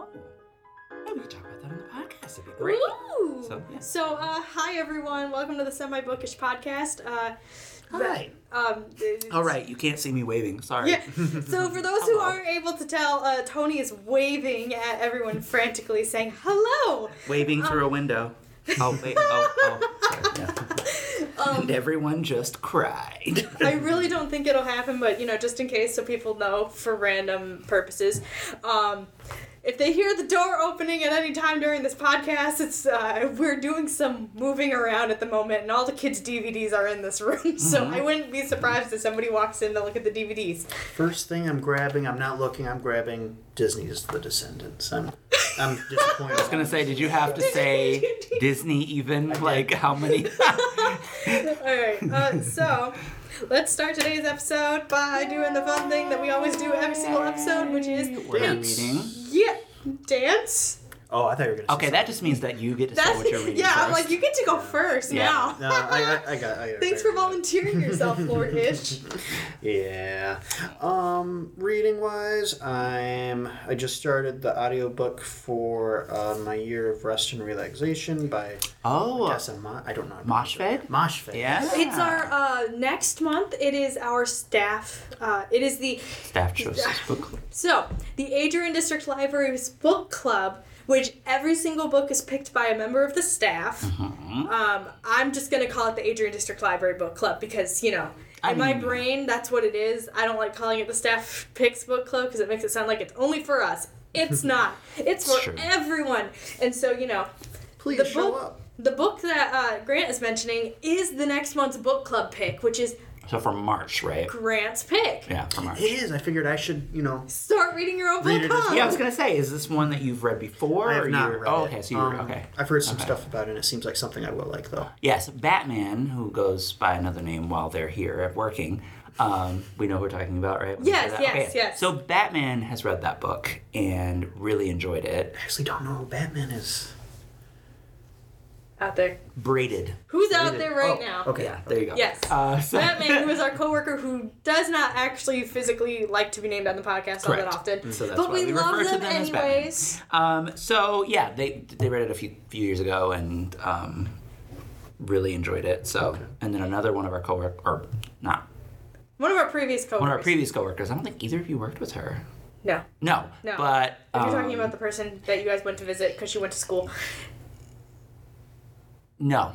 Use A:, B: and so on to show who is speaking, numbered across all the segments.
A: I was thinking, oh, we could talk about that on the podcast. It'd be great.
B: Ooh.
A: So, yeah.
B: So, uh, hi everyone. Welcome to the Semi Bookish podcast. Uh,
A: Hi.
B: Um,
A: All right, you can't see me waving. Sorry.
B: Yeah. So for those who aren't able to tell, uh, Tony is waving at everyone frantically, saying hello.
A: Waving through a window. Oh, wait. Oh, oh. Sorry. Yeah. and everyone just cried.
B: I really don't think it'll happen, but you know, just in case, so people know for random purposes. Um, if they hear the door opening at any time during this podcast, it's uh, we're doing some moving around at the moment, and all the kids' DVDs are in this room. So I wouldn't be surprised if somebody walks in to look at the DVDs.
C: First thing I'm grabbing, I'm not looking, I'm grabbing Disney's The Descendants. I'm I'm disappointed.
A: I was gonna say, did you have to say Disney even? Like how many?
B: All right, uh, so let's start today's episode by doing the fun thing that we always do every single episode, which is
A: We're
C: Dance.
A: reading.
B: yeah, dance.
C: Oh, I thought you were gonna.
A: Okay,
C: say
A: that just means that you get to say
B: That's
A: what you're reading
B: yeah.
A: first.
B: I'm like you get to go first
A: Yeah.
B: now.
C: No, I, I, I got. I got
B: Thanks for volunteering yourself, Lord Ish.
C: Yeah. Um, reading wise, I'm. I just started the audiobook for uh, my year of rest and relaxation by
A: oh,
C: Tessa Mo- I don't know.
A: Moshfed?
C: Moshfed.
A: Yeah.
B: It's our uh, next month. It is our staff. Uh, it is the
A: Staff chose this book.
B: so the Adrian District Library's book club, which every single book is picked by a member of the staff.
A: Mm-hmm.
B: Um, I'm just gonna call it the Adrian District Library Book Club because you know. In my brain, that's what it is. I don't like calling it the staff picks book club because it makes it sound like it's only for us. It's not. It's
A: It's
B: for
A: true.
B: everyone. And so, you know,
C: Please
B: the
C: show
B: book,
C: up.
B: the book that uh, Grant is mentioning is the next month's book club pick, which is
A: So for March, right?
B: Grant's pick.
A: Yeah, for March.
C: It is. I figured I should, you know.
B: Start reading your own
C: Read
B: book
C: it as-
B: club.
A: Yeah, I was gonna say, is this one that you've read before?
C: I have
A: or
C: not
A: you're-
C: read
A: Oh,
C: it.
A: okay, so you're
C: Um,
A: okay.
C: I've heard some
A: Okay.
C: stuff about it, and it seems like something I will like, though.
A: Yes, Batman, who goes by another name while they're here at working. Um, we know who we're talking about, right? When we say
B: Yes,
A: that?
B: yes, yes.
A: So Batman has read that book and really enjoyed it.
C: I actually don't know who Batman is.
B: Out there.
A: Braided.
B: Who's out there right
C: Oh,
B: now?
C: Okay.
A: Yeah, there you go.
B: Yes.
A: Uh, so- That
B: Batman, who is our coworker who does not actually physically like to be named on the podcast all that
A: Correct.
B: often.
A: So that's
B: but
A: why
B: we,
A: we
B: love
A: refer to
B: them
A: them as Batman.
B: anyways.
A: Um, so yeah, they they read it a few few years ago and um, really enjoyed it. So and then another one of our coworkers, or not
B: One of our previous coworkers.
A: one of our previous coworkers. I don't think either of you worked with her.
B: No.
A: No,
B: No.
A: but
B: If you're
A: um,
B: talking about the person that you guys went to visit because she went to school.
A: No,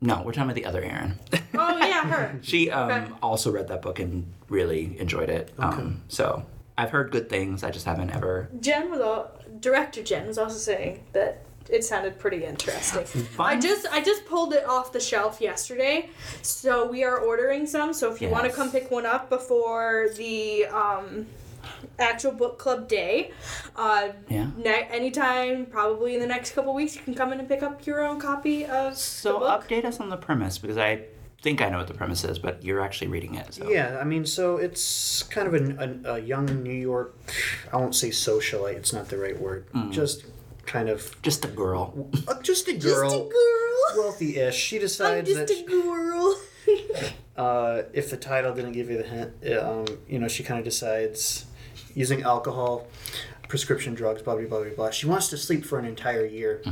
A: no, we're talking about the other Erin.
B: Oh, yeah, her.
A: she um,
B: Okay.
A: also read that book and really enjoyed it. Um, so I've heard good things. I just haven't ever.
B: Jen was all director Jen was also saying that it sounded pretty interesting. I just I just pulled it off the shelf yesterday, so we are ordering some. So if you want to come pick one up before the um, actual book club day, uh,
A: Yeah.
B: ne- anytime probably in the next couple weeks, you can come in and pick up your own copy of
A: So
B: the book.
A: update us on the premise because I think I know what the premise is, but you're actually reading it. So.
C: Yeah, I mean, so it's kind of a, a, a young New York, I won't say socialite, it's not the right word. Just kind of,
A: Just a girl.
C: uh, just a girl.
B: Just a girl.
C: Wealthy ish. She decides I'm
B: just
C: that
B: a girl.
C: uh, if the title didn't give you the hint, um, you know, she kind of decides using alcohol, prescription drugs, blah, blah, blah, blah, blah. She wants to sleep for an entire year.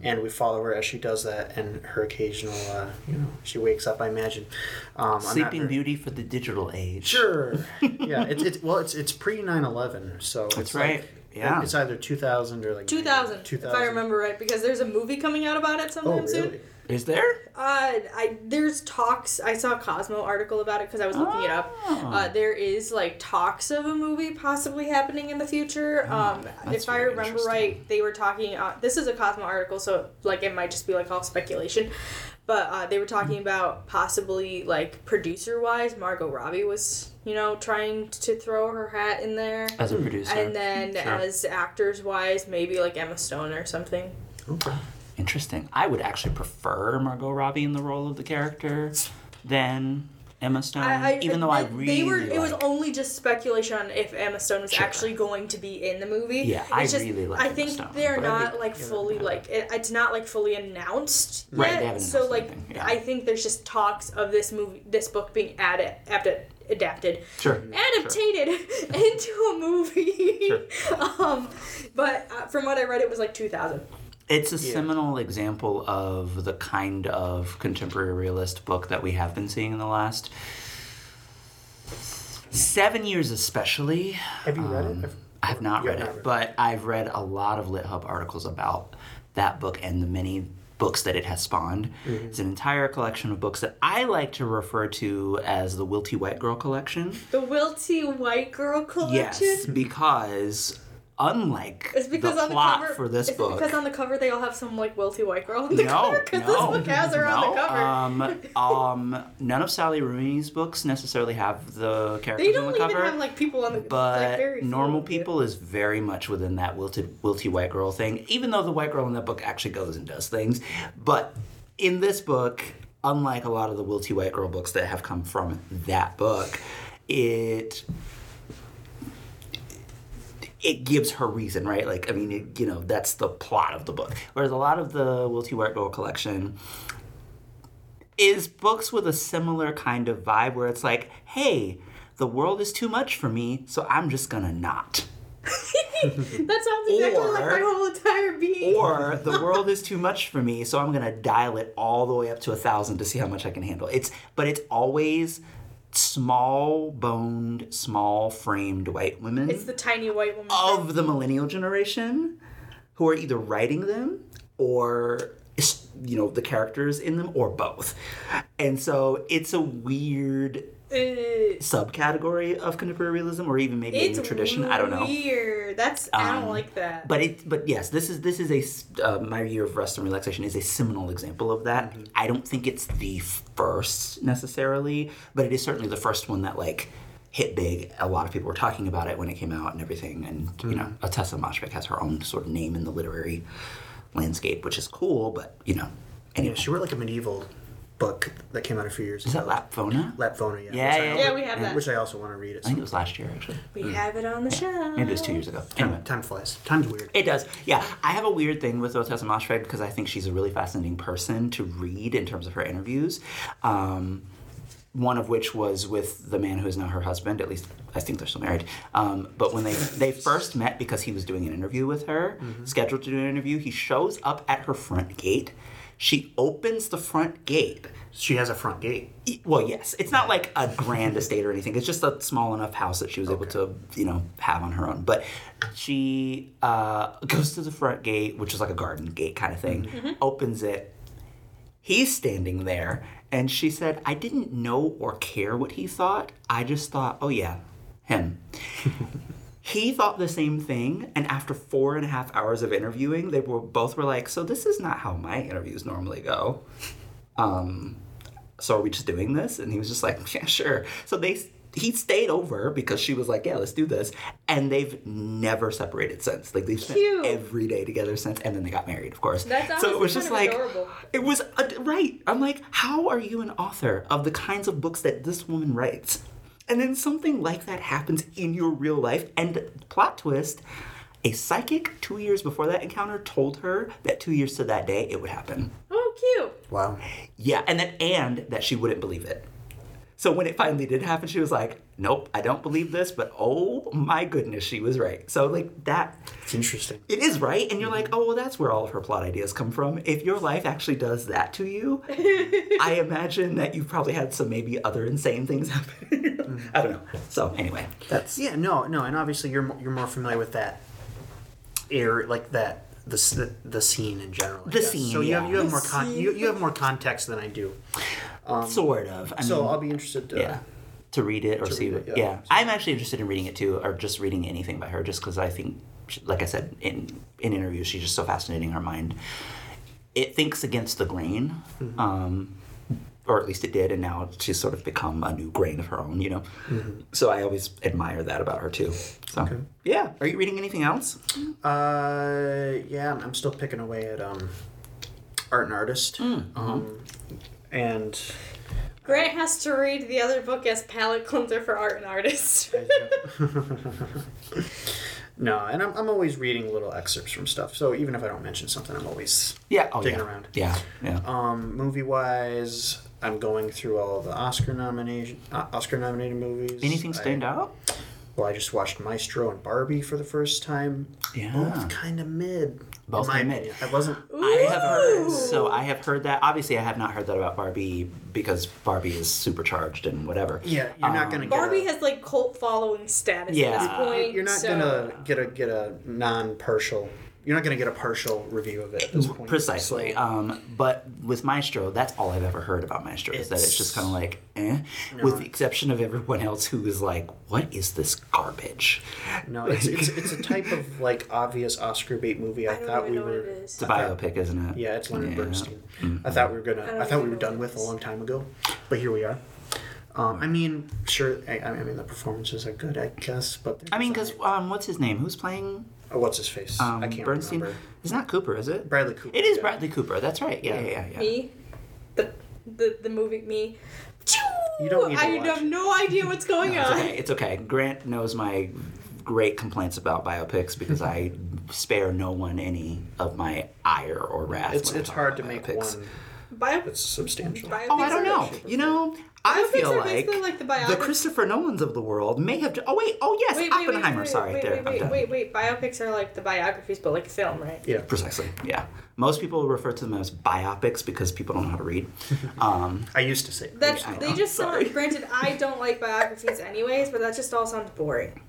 C: And we follow her as she does that, and her occasional, uh, you know, she wakes up. I imagine. Um,
A: Sleeping
C: very-
A: Beauty for the digital age.
C: Sure. yeah. It's it's well. It's it's pre 9-11, so
A: That's
C: it's
A: right.
C: Like,
A: Yeah.
C: It's either two thousand or like
B: 2000,
C: Two
B: if I remember right, because there's a movie coming out about it sometime
C: Oh
B: soon.
C: Really?
A: Is there?
B: Uh, I there's talks. I saw a Cosmo article about it because I was looking it up.
A: Oh.
B: Uh, there is like talks of a movie possibly happening in the future. um,
A: Oh, that's
B: if I remember right, they were talking. Uh, this is a Cosmo article, so like it might just be like all speculation. But uh, they were talking about possibly like producer wise, Margot Robbie was you know trying to throw her hat in there,
A: As a producer.
B: and then
A: Sure.
B: as actors wise, maybe like Emma Stone or something.
C: Okay.
A: Interesting. I would actually prefer Margot Robbie in the role of the character than Emma Stone,
B: I, I,
A: even though I really
B: they were. It was only just speculation on if Emma Stone was
A: Sure.
B: actually going to be in the movie.
A: Yeah, I
B: It's just,
A: really like
B: I
A: Emma
B: think
A: Stone,
B: they're not
A: think-
B: like fully like it, it's not like fully announced yet.
A: Right, they haven't
B: so like
A: yeah.
B: I think there's just talks of this movie, this book being added, adapted, adapted,
A: Sure.
B: adapted into a movie.
A: Sure.
B: um, but uh, from what I read, it was like 2000.
A: It's a seminal example of the kind of contemporary realist book that we have been seeing in the last seven years, especially.
C: Have you read
A: Um,
C: it?
A: I have not read it,
C: not read
A: but I've read a lot of Lit Hub articles about that book and the many books that it has spawned.
C: Mm-hmm.
A: It's an entire collection of books that I like to refer to as the Wilty White Girl collection.
B: The Wilty White Girl collection.
A: Yes, because unlike
B: It's because
A: the
B: on
A: plot
B: the cover,
A: for this
B: is
A: book,
B: because on the cover they all have some like wilty white girl on the
A: no,
B: cover? Because this
A: no,
B: book has her on the cover.
A: Um, um, none of Sally Rooney's books necessarily have the characters on the cover.
B: they
A: on
B: don't even have like people on the
A: but
B: like,
A: normal people is very much within that wilted, wilty white girl thing. Even though the white girl in that book actually goes and does things, but in this book, unlike a lot of the wilty white girl books that have come from that book, it it gives her reason, right? Like, I mean, it, you know, that's the plot of the book. Whereas a lot of the Wilty White Girl collection is books with a similar kind of vibe where it's like, hey, the world is too much for me, so I'm just gonna not.
B: That sounds exactly like my whole entire being.
A: Or the world is too much for me, so I'm gonna dial it all the way up to a thousand to see how much I can handle. It's but it's always small boned, small framed white women
B: it's the tiny white woman.
A: of the millennial generation who are either writing them or you know the characters in them or both and so it's a weird
B: Uh,
A: subcategory of contemporary realism or even maybe a new tradition? I don't know.
B: Weird. That's I don't
A: Um,
B: like that.
A: but it but yes this is this is a uh, my year of rest and relaxation is a seminal example of that. I don't think it's the first necessarily but it is certainly the first one that like hit big. A lot of people were talking about it when it came out and everything and you know Ottessa Moshfegh has her own sort of name in the literary landscape which is cool but you know anyway.
C: Yeah, she wrote like a medieval book that came out a few years
A: is
C: ago.
A: that Lapfona
C: Lapvona, yeah.
A: Yeah,
C: which
A: yeah,
C: also-
B: yeah, we have that.
C: Which I also want to read. At
A: i think it was last year actually
B: we have it on the show.
A: maybe it was two years ago anyway
C: time, time flies. Time's weird.
A: It does. Yeah. I have a weird thing with Ottessa Moshfegh because I think she's a really fascinating person to read in terms of her interviews. Um, one of which was with the man who is now her husband. At least I think they're still married. Um, but when they they first met because he was doing an interview with her, scheduled to do an interview, he shows up at her front gate. She opens the front gate.
C: She has a front gate.
A: Well, yes, it's not like a grand estate or anything. It's just a small enough house that she was able to, you know, have on her own. But she uh, goes to the front gate, which is like a garden gate kind of thing, opens it. He's standing there, and she said, I didn't know or care what he thought. I just thought, oh, yeah, him. he thought the same thing, and after four and a half hours of interviewing, they were both were like, so this is not how my interviews normally go um, so are we just doing this? And he was just like, yeah, sure. So they he stayed over because she was like, yeah, let's do this. And they've never separated since. Like they've spent
B: Cute.
A: every day together since, and then they got married, of course.
B: That's
A: so it was just like,
B: adorable.
A: it was uh, right. I'm like, how are you an author of the kinds of books that this woman writes? And then something like that happens in your real life. And plot twist, a psychic two years before that encounter told her that two years to that day it would happen.
B: Oh, cute.
C: Wow.
A: Yeah, and that and that she wouldn't believe it. So when it finally did happen, she was like, "Nope, I don't believe this." But oh my goodness, she was right. So like that,
C: It's interesting.
A: it is right, and you're like, "Oh well, that's where all of her plot ideas come from." If your life actually does that to you, I imagine that you've probably had some maybe other insane things happen. I don't know. So anyway, that's
C: Yeah, no, no, and obviously you're mo- you're more familiar with that air like that the s- the, the scene in general. I
A: The
C: guess.
A: scene,
C: So you have you have
B: The
C: more con- you, you have more context than I do.
A: sort of. I
C: So
A: mean,
C: I'll be interested. To,
A: yeah to read it or see
C: read it,
A: yeah.
C: yeah.
A: i'm actually interested in reading it too or just reading anything by her just because i think she- like i said in in interviews she's just so fascinating her mind it thinks against the grain
C: Mm-hmm.
A: um or at least it did and now she's sort of become a new grain of her own you know
C: Mm-hmm.
A: so i always admire that about her too so yeah are you reading anything else
C: Uh, yeah, I'm- I'm still picking away at um, art and artist,
A: Mm, mm-hmm.
C: um, and
B: Grant has to read the other book as palette cleanser for art and artist.
C: no, and I'm, I'm always reading little excerpts from stuff. So even if I don't mention something, I'm always
A: Yeah. Oh,
C: digging
A: yeah.
C: around.
A: Yeah. Yeah.
C: Um, movie wise, I'm going through all the Oscar nomination, uh, Oscar nominated movies.
A: Anything
C: I-
A: stand out?
C: Well, I just watched Maestro and Barbie for the first time.
A: Yeah.
C: Both kind of mid.
A: Both
C: in my
A: kinda mid.
C: opinion. I wasn't.
A: I have heard.
B: Ooh.
A: So I have heard that. Obviously, I have not heard that about Barbie because Barbie is supercharged and whatever.
C: Yeah, you're not
A: Um,
C: gonna get
B: Barbie
C: a,
B: has like cult following status
A: Yeah.
B: at this point.
C: You're not
B: so-
C: gonna get a get a non partial. You're not gonna get a partial review of it at this point.
A: Precisely.
C: So-
A: Um, but with Maestro, that's all I've ever heard about Maestro is that it's just kind of like, eh, with the exception of everyone else who is like, what is this garbage?
C: No, it's, it's it's a type of like obvious Oscar bait movie. I,
B: I
C: thought we were.
B: what it is.
A: A biopic, isn't it?
C: Yeah, it's Leonard
A: Yeah.
C: Bernstein.
A: Mm-hmm.
C: I thought we were gonna.
B: I
C: I, thought we were done with a long time ago, but here we are. Um, I mean, sure. I, I mean, the performances are good, I guess. But
A: I mean, because um, what's his name? Who's playing
C: oh, what's his face?
A: um,
C: I can't
A: Bernstein?
C: remember.
A: It's not Cooper, is it?
C: Bradley Cooper.
A: It is
C: yeah.
A: Bradley Cooper. That's right. Yeah, yeah, yeah. yeah.
B: Me, the the the movie me.
C: You don't need to
B: I
C: watch
B: have
C: it.
B: no idea what's going
A: It's
B: on.
A: okay. It's okay. Grant knows my great complaints about biopics because I spare no one any of my ire or wrath.
C: It's it's hard to
A: about
C: make
A: biopics.
C: one
B: Bio-
C: that's substantial.
B: biopics
A: Oh, I don't know. You know, I
B: Biopics
A: feel
B: are
A: like,
B: basically like the
A: the Christopher Nolans of the world may have. Oh wait. Oh yes,
B: Wait, wait, wait,
A: Oppenheimer.
B: wait,
A: Sorry,
B: wait,
A: there.
B: wait, wait, wait, wait. Biopics are like the biographies, but like film, right?
C: Yeah.
A: Precisely. Yeah. Most people refer to them as biopics because people don't know how to read. Um,
C: I used to say.
B: That's
A: I
B: they
A: know,
B: just
A: sorry.
B: sound. Granted, I don't like biographies anyways, but that just all sounds boring.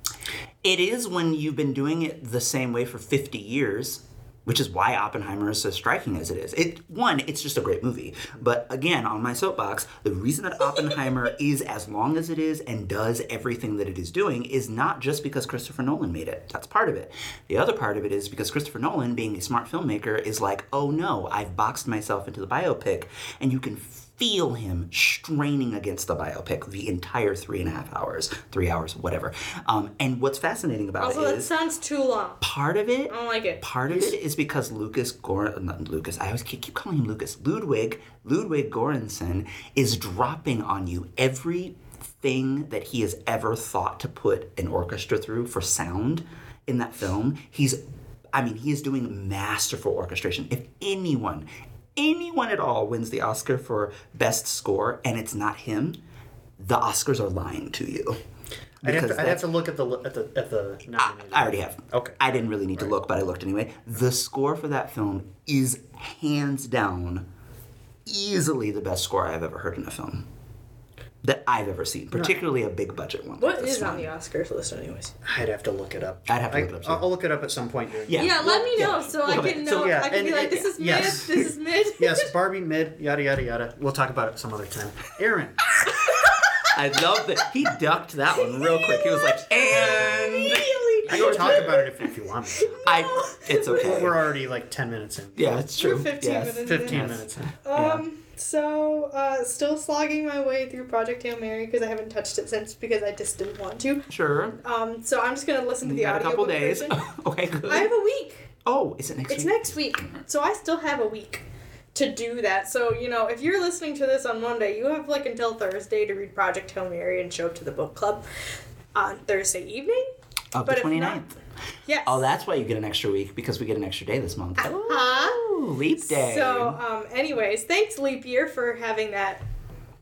A: It is when you've been doing it the same way for 50 years, which is why Oppenheimer is so striking as it is. It one, it's just a great movie. But again, on my soapbox, the reason that Oppenheimer is as long as it is and does everything that it is doing is not just because Christopher Nolan made it. That's part of it. The other part of it is because Christopher Nolan, being a smart filmmaker, is like, oh no, I've boxed myself into the biopic, and you can feel him straining against the biopic the entire three and a half hours, three hours, whatever. Um, and what's fascinating about
B: Also,
A: it
B: sounds too long.
A: part of it.
B: I don't like it.
A: Part of it is because Lucas Gor not Lucas. I always keep, keep calling him Lucas. Ludwig Ludwig Göransson is dropping on you every thing that he has ever thought to put an orchestra through for sound in that film. He's I mean, he is doing masterful orchestration. If anyone, anyone at all wins the Oscar for best score and it's not him, the Oscars are lying to you.
C: I'd have, to, I'd have to look at the at the at the
A: I. I already have.
C: Okay.
A: I didn't really need to look, but I looked anyway. The score for that film is hands down easily the best score I've ever heard in a film that I've ever seen, particularly a big budget one.
B: What
A: like this
B: is on
A: one.
B: the Oscars list, anyways?
C: I'd have to look it up.
A: I'd have to
C: I,
A: look it up, too.
C: I'll, I'll look it up at some point during.
A: Yeah.
B: Yeah, let
A: well,
B: me
A: yeah.
B: know so I
A: Okay,
B: can
A: so
B: know.
C: yeah,
B: I can
C: and-
B: be like,
C: and-
B: this is mid.
C: yes.
B: This is mid.
C: Yes, Barbie mid yada yada yada. We'll talk about it some other time. Aaron,
A: I love that he ducked that one real quick. He was like, and
C: I can talk about it if, if you want me. to.
A: I. It's okay.
C: We're already like ten minutes in.
A: yeah, it's true.
B: We're 15
A: yes.
B: minutes
C: Fifteen
A: Yes.
C: minutes in.
B: Um. So, uh, still slogging my way through Project Hail Mary because I haven't touched it since because I just didn't want to.
A: Sure.
B: Um. So I'm just gonna listen to
A: You
B: the
A: got a
B: audio
A: couple days. okay, good.
B: I have a week.
A: oh, is it next week?
B: It's
A: week?
B: next week, so I still have a week to do that. So you know, if you're listening to this on Monday, you have like until Thursday to read Project Hail Mary and show up to the book club on Thursday evening.
A: Of
B: but
A: the
B: if
A: 29th.
B: not- Yes.
A: Oh, that's why you get an extra week because we get an extra day this month.
B: Uh-huh.
A: Ooh, leap day.
B: So, um, anyways, thanks Leap Year for having that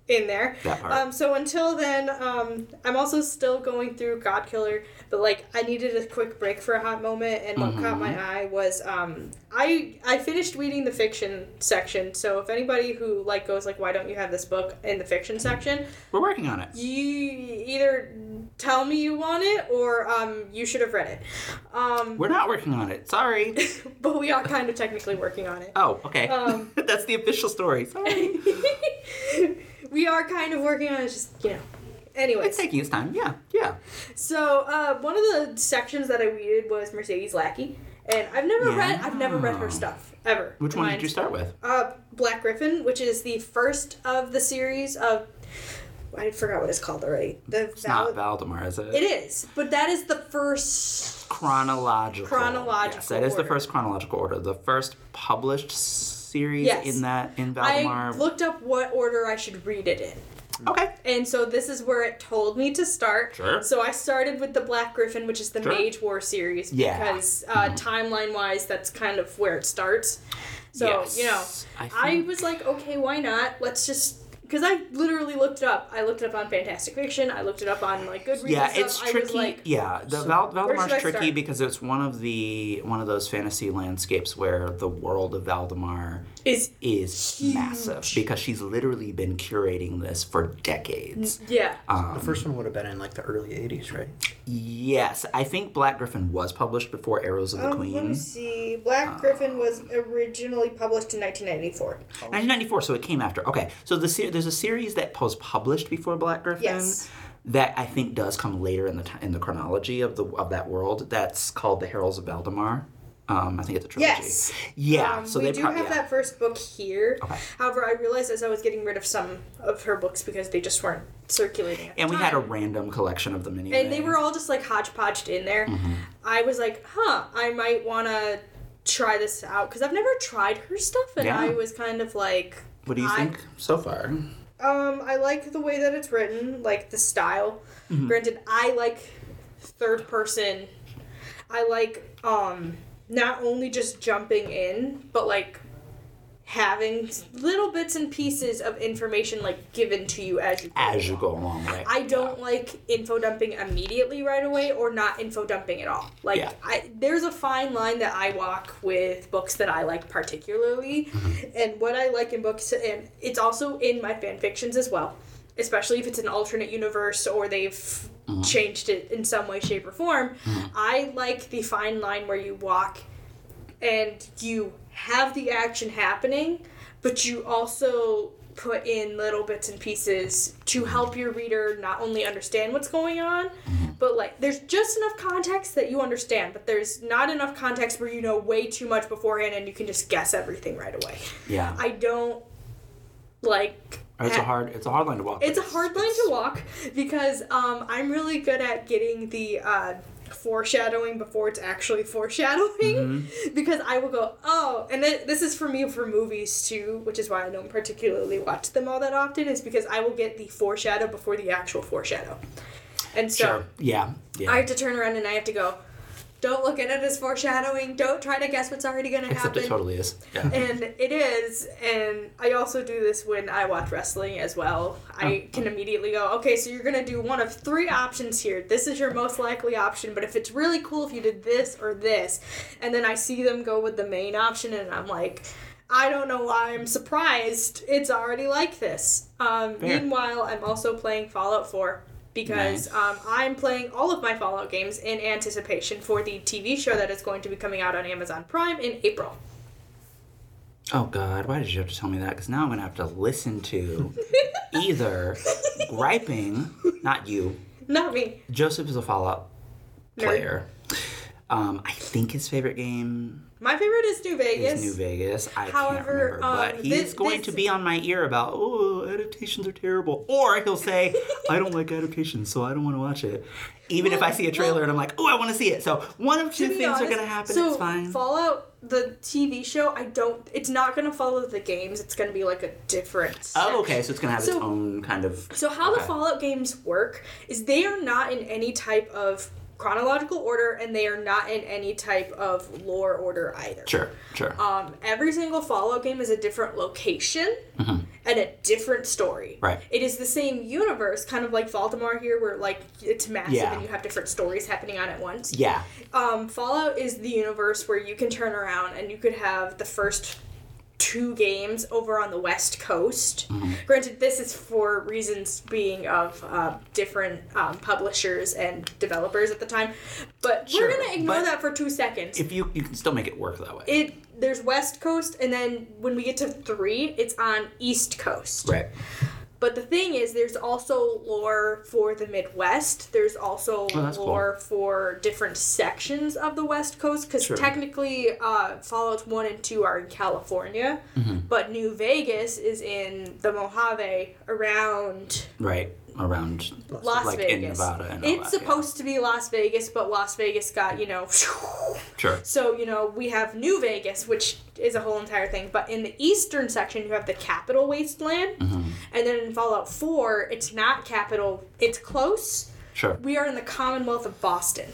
B: in there.
A: That part.
B: Um, so until then, um, I'm also still going through God Killer, but like I needed a quick break for a hot moment, and what caught my
A: Mm-hmm.
B: eye was um, I I finished reading the fiction section. So if anybody who like goes like, why don't you have this book in the fiction section?
A: We're working on it.
B: You either tell me you want it or um, you should have read it. Um,
A: We're not working on it. Sorry.
B: but we are kind of technically working on it.
A: Oh, okay.
B: Um,
A: That's the official story. Sorry.
B: we are kind of working on it, just you know. Anyway,
A: It's taking its time. Yeah, yeah.
B: so uh, one of the sections that I read was Mercedes Lackey, and I've never read I've never read her stuff ever.
A: Which one did you start with?
B: Uh, Black Gryphon, which is the first of the series of. I forgot what it's called already. The
A: It's not Valdemar, is it?
B: It is, but that is the first.
A: Chronological.
B: Chronological
A: Yes, that is the first chronological order. The first published series
B: Yes.
A: in that in Valdemar.
B: I looked up what order I should read it in.
A: Okay.
B: And so this is where it told me to start.
A: Sure.
B: So I started with the Black Gryphon, which is the
A: Sure.
B: Mage War series,
A: Yeah.
B: because uh, timeline wise, that's kind of where it starts. So
A: Yes.
B: you know,
A: I
B: I, was like, okay, why not? Let's just. Because I literally looked it up. I looked it up on Fantastic Fiction. I looked it up on like Goodreads.
A: Yeah, it's tricky.
B: like,
A: yeah, the
C: So,
A: Val-
B: where should I
A: Valdemar's tricky
B: start?
A: because it's one of the one of those fantasy landscapes where the world of Valdemar
B: is
A: is massive because she's literally been curating this for decades.
B: yeah.
A: Um,
C: The first one would have been in like the early '80s, right?
A: yes, I think Black Gryphon was published before Arrows of the
B: Um, let me
A: Queen.
B: see. Black Gryphon was originally published in 1994.
A: 1994, so it came after. Okay, so the ser- there's a series that was published before Black Gryphon.
B: Yes.
A: That I think does come later in the ti in the chronology of the of that world. That's called the Heralds of Valdemar. Um, I think it's a trilogy.
B: Yes.
A: Yeah.
B: Um,
A: so
B: we
A: they
B: do
A: prob-
B: have
A: yeah.
B: that first book here.
A: Okay.
B: However, I realized as I was getting rid of some of her books because they just weren't circulating. At the
A: And we had a random collection of them anyway.
B: and they were all just like hodgepodged in there.
A: Mm-hmm.
B: I was like, huh, I might want to try this out because I've never tried her stuff, and
A: Yeah.
B: I was kind of like,
A: What do you
B: I-
A: think so far?
B: Um, I like the way that it's written, like the style.
A: Mm-hmm.
B: Granted, I like third person. I like um not only just jumping in, but like having little bits and pieces of information like given to you as you go
A: As you
B: along.
A: go along, right?
B: I don't like info dumping immediately right away or not info dumping at all. Like
A: Yeah.
B: I there's a fine line that I walk with books that I like particularly
A: Mm-hmm.
B: and what I like in books and it's also in my fan fictions as well. Especially if it's an alternate universe or they've
A: Mm-hmm.
B: changed it in some way, shape, or form. I like the fine line where you walk and you have the action happening, but you also put in little bits and pieces to help your reader not only understand what's going on, but like there's just enough context that you understand, but there's not enough context where you know way too much beforehand and you can just guess everything right away.
A: yeah.
B: I don't like
A: it's a hard it's a hard line to walk.
B: it's a hard line to walk because um, I'm really good at getting the uh, foreshadowing before it's actually foreshadowing because I will go oh and then this is for me for movies too which is why I don't particularly watch them all that often is because I will get the foreshadow before the actual foreshadow and so
A: Sure. Yeah. Yeah.
B: I have to turn around and I have to go don't look at it as foreshadowing don't try to guess what's already going to happen.
A: Except it totally is. Yeah.
B: and it is and i also do this when i watch wrestling as well i
A: Oh.
B: can immediately go okay so you're gonna do one of three options here this is your most likely option but if it's really cool if you did this or this and then i see them go with the main option and i'm like I don't know why I'm surprised. It's already like this. Um, meanwhile, I'm also playing Fallout 4 because
A: Nice.
B: um, I'm playing all of my Fallout games in anticipation for the TV show that is going to be coming out on Amazon Prime in April.
A: Oh God, why did you have to tell me that? Because now I'm gonna have to listen to either griping, not you.
B: Not me.
A: Joseph is a Fallout player. Um, I think his favorite game
B: My favorite is New Vegas.
A: New Vegas. I
B: However,
A: can't remember, but
B: um,
A: he's
B: this-
A: going
B: this-
A: to be on my ear about oh adaptations are terrible, or he'll say I don't like adaptations, so I don't want to watch it. Even if I see a trailer and I'm like, oh, I want to see it. So one of two
B: To
A: things are gonna happen.
B: So
A: it's fine.
B: Fallout, the TV show, I don't. It's not gonna follow the games. It's gonna be like a different.
A: oh, okay. So it's gonna have
B: So-
A: its own kind of.
B: So how
A: okay.
B: the Fallout games work is they are not in any type of chronological order, and they are not in any type of lore order either.
A: Sure, sure.
B: Um, every single Fallout game is a different location and a different story.
A: Mm-hmm. Right.
B: It is the same universe, kind of like Valdemar here, where like it's massive
A: Yeah.
B: and you have different stories happening on at once.
A: yeah.
B: Um, Fallout is the universe where you can turn around and you could have the first two games over on the West Coast.
A: Mm-hmm.
B: Granted, this is for reasons being of uh, different um, publishers and developers at the time, but
A: Sure,
B: we're gonna ignore
A: but
B: that for two seconds.
A: If you you can still make it work that way.
B: it there's West Coast, and then when we get to three, it's on East Coast.
A: right.
B: But the thing is, there's also lore for the Midwest. There's also
A: Oh, that's cool.
B: lore for different sections of the West Coast because
A: Sure.
B: technically, uh, Fallout One and Two are in California,
A: Mm-hmm.
B: but New Vegas is in the Mojave around
A: Right. Around
B: Las
A: like in
B: Vegas.
A: Nevada and
B: it's
A: that, yeah.
B: supposed to be Las Vegas, but Las Vegas got you know.
A: Sure.
B: So, you know, we have New Vegas, which is a whole entire thing. But in the eastern section, you have the capital wasteland.
A: Mm-hmm.
B: And then in Fallout 4, it's not capital, it's close.
A: Sure.
B: We are in the Commonwealth of Boston.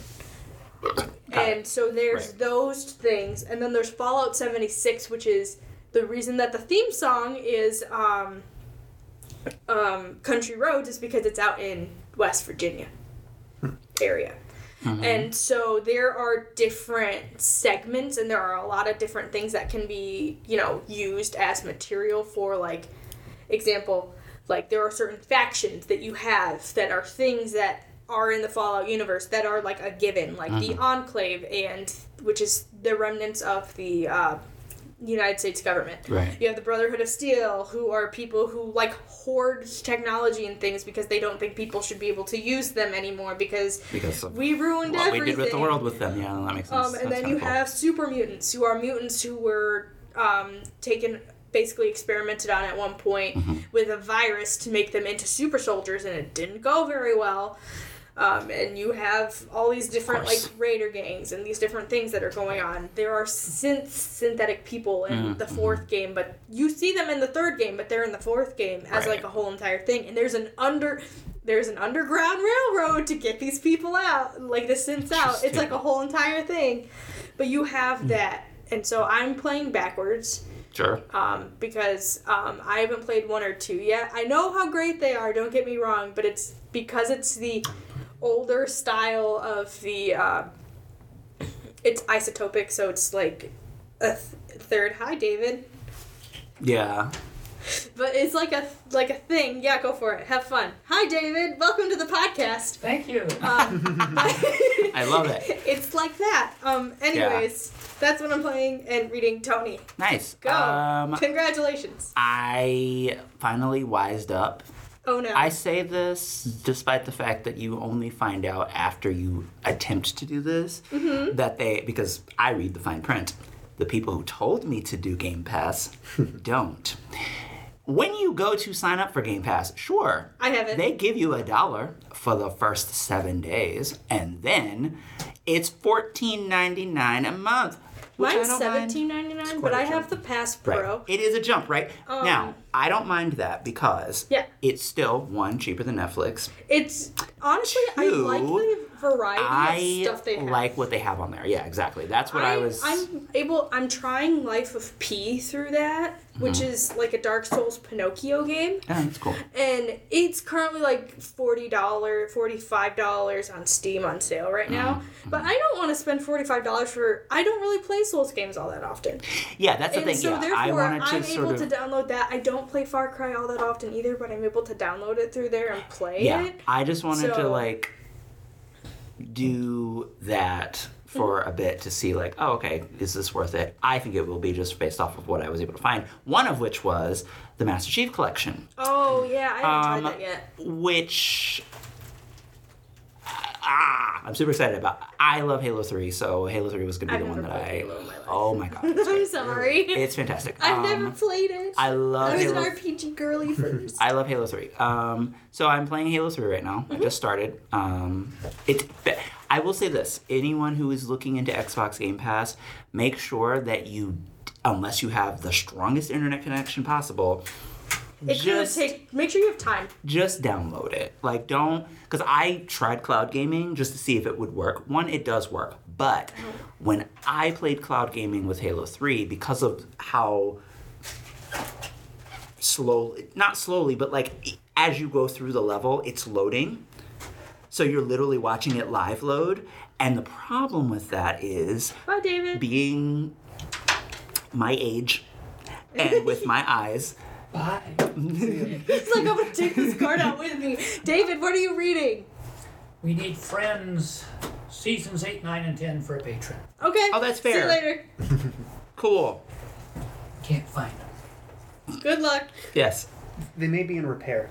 B: And so there's
A: Right.
B: those things. And then there's Fallout 76, which is the reason that the theme song is um, um, Country Roads is because it's out in West Virginia area. And so there are different segments, and there are a lot of different things that can be, you know, used as material for, like, example, like there are certain factions that you have that are things that are in the Fallout universe that are like a given, like the Enclave, and which is the remnants of the uh, United States government.
A: Right.
B: You have the Brotherhood of Steel, who are people who like hoard technology and things because they don't think people should be able to use them anymore because
A: Because
B: we ruined
A: what
B: everything.
A: we did with the world with them. Yeah, that makes sense.
B: Um, and
A: That's
B: then you
A: cool.
B: have super mutants, who are mutants who were um, taken, basically experimented on at one point
A: Mm-hmm.
B: with a virus to make them into super soldiers, and it didn't go very well. Um, and you have all these different like raider gangs and these different things that are going on. There are synth synthetic people in
A: Mm-hmm.
B: the fourth game, but you see them in the third game, but they're in the fourth game as
A: Right.
B: like a whole entire thing. And there's an under there's an underground railroad to get these people out, like the synths out. It's like a whole entire thing. But you have
A: Hmm.
B: that. And so I'm playing backwards
A: Sure.
B: um, because um, I haven't played one or two yet. I know how great they are, don't get me wrong, but it's because it's the older style of the. Uh, it's isotopic, so it's like a th- third. Hi, David.
A: Yeah.
B: But it's like a like a thing. Yeah, go for it. Have fun. Hi, David. Welcome to the podcast.
D: Thank you.
B: Um,
A: I love it.
B: It's like that. Um. Anyways, that's what I'm playing and reading. Tony,
A: Nice.
B: go.
A: Um,
B: Congratulations.
A: I finally wised up.
B: Oh no.
A: I say this despite the fact that you only find out after you attempt to do this
B: Mm-hmm.
A: that they because I read the fine print. The people who told me to do Game Pass don't. When you go to sign up for Game Pass, sure,
B: I haven't.
A: they give you a dollar for the first seven days, and then it's fourteen ninety nine a month. which I
B: Mine's
A: don't mind.
B: seventeen ninety nine, but I have the Pass
A: Right.
B: Pro.
A: It is a jump, right?
B: Um,
A: now, I don't mind that because
B: Yeah.
A: it's still one cheaper than Netflix.
B: It's honestly, I like the variety
A: I
B: of stuff they have.
A: I like what they have on there. Yeah, exactly. That's what I, was.
B: I'm able. I'm trying Lies of P through that, which
A: Mm-hmm.
B: is like a Dark Souls Pinocchio game,
A: Yeah, that's cool.
B: and it's currently like forty dollar, forty five dollars on Steam on sale right now.
A: Mm-hmm.
B: But I don't want to spend forty five dollars for. I don't really play Souls games all that often,
A: Yeah, that's the
B: and
A: thing.
B: so
A: yeah,
B: therefore
A: I
B: I'm
A: sort
B: able
A: of.
B: to download that. I don't play Far Cry all that often either, but I'm able to download it through there and play
A: yeah,
B: it.
A: I just wanted to like do that for a bit to see like, oh, okay, is this worth it? I think it will be just based off of what I was able to find. One of which was the Master Chief Collection.
B: Oh yeah, I haven't
A: Um,
B: tried that yet.
A: which ah, I'm super excited about. I love Halo 3, so Halo 3 was gonna be
B: I've
A: the one that I.
B: My.
A: Oh my god, it's,
B: I'm sorry.
A: it's fantastic.
B: I've
A: Um,
B: never played it.
A: I love it.
B: I was
A: Halo.
B: an RPG girly first.
A: I love Halo 3. Um, so I'm playing Halo 3 right now.
B: Mm-hmm.
A: I just started. Um, it. I will say this: anyone who is looking into Xbox Game Pass, make sure that you, unless you have the strongest internet connection possible,
B: It's gonna
A: just
B: take. Make sure you have time.
A: just download it. Like, don't, because I tried cloud gaming just to see if it would work. One, it does work, but mm-hmm. when I played cloud gaming with Halo 3, because of how slowly, not slowly, but like as you go through the level, it's loading. So you're literally watching it live load. And the problem with that is
B: Bye, David.
A: being my age and with my eyes.
D: Bye.
B: It's like I'm gonna take this card out with me. David, what are you reading?
D: We need friends. Seasons 8, 9, and 10 for a patron.
B: Okay.
A: Oh, that's fair.
B: See you
A: fair.
B: later.
A: Cool.
D: Can't find them.
B: Good luck.
A: Yes.
C: They may be in repair.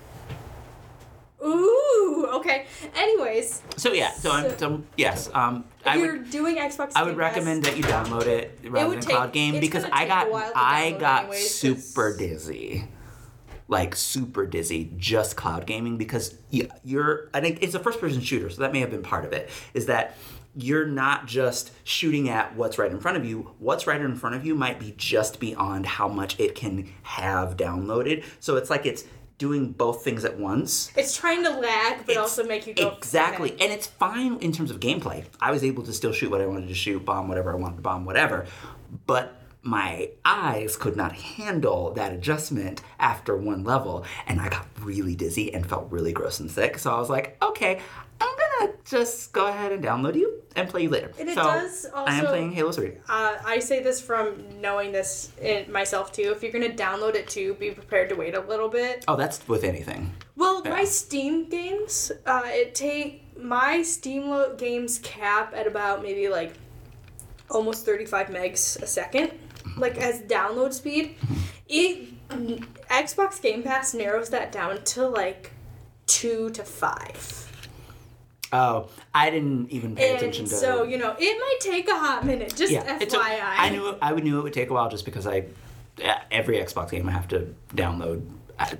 B: Ooh. Okay. Anyways,
A: So yeah, so I'm so yes, um
B: if
A: I
B: you're
A: would
B: doing Xbox,
A: I would recommend that you download it rather
B: would
A: than
B: take-
A: cloud game because I got
B: a while to
A: I got
B: anyways, 'cause-
A: super dizzy. Like super dizzy just cloud gaming because y- you're I think it's a first person shooter, so that may have been part of it. Is that you're not just shooting at what's right in front of you. What's right in front of you might be just beyond how much it can have downloaded. So it's like it's doing both things at once.
B: It's trying to lag, but
A: It's-
B: also make you go
A: exactly
B: okay.
A: and it's fine in terms of gameplay i was able to still shoot what i wanted to shoot bomb whatever i wanted to bomb whatever but my eyes could not handle that adjustment after one level and i got really dizzy and felt really gross and sick so i was like okay gonna just go ahead and download you and play you later
B: And it
A: so
B: does
A: i am playing halo 3
B: Uh, I say this from knowing this in myself too. If you're gonna download it too, be prepared to wait a little bit.
A: oh that's with anything
B: Well,
A: Yeah.
B: my Steam games, uh, it take my Steam lo- games cap at about maybe like almost 35 megs a second, like as download speed. It Xbox Game Pass narrows that down to like two to five.
A: Oh i didn't even pay attention
B: And
A: to
B: so, you know, it might take a hot minute. Just
A: Yeah,
B: FYI.
A: I knew I knew it would take a while just because I every Xbox game I have to download.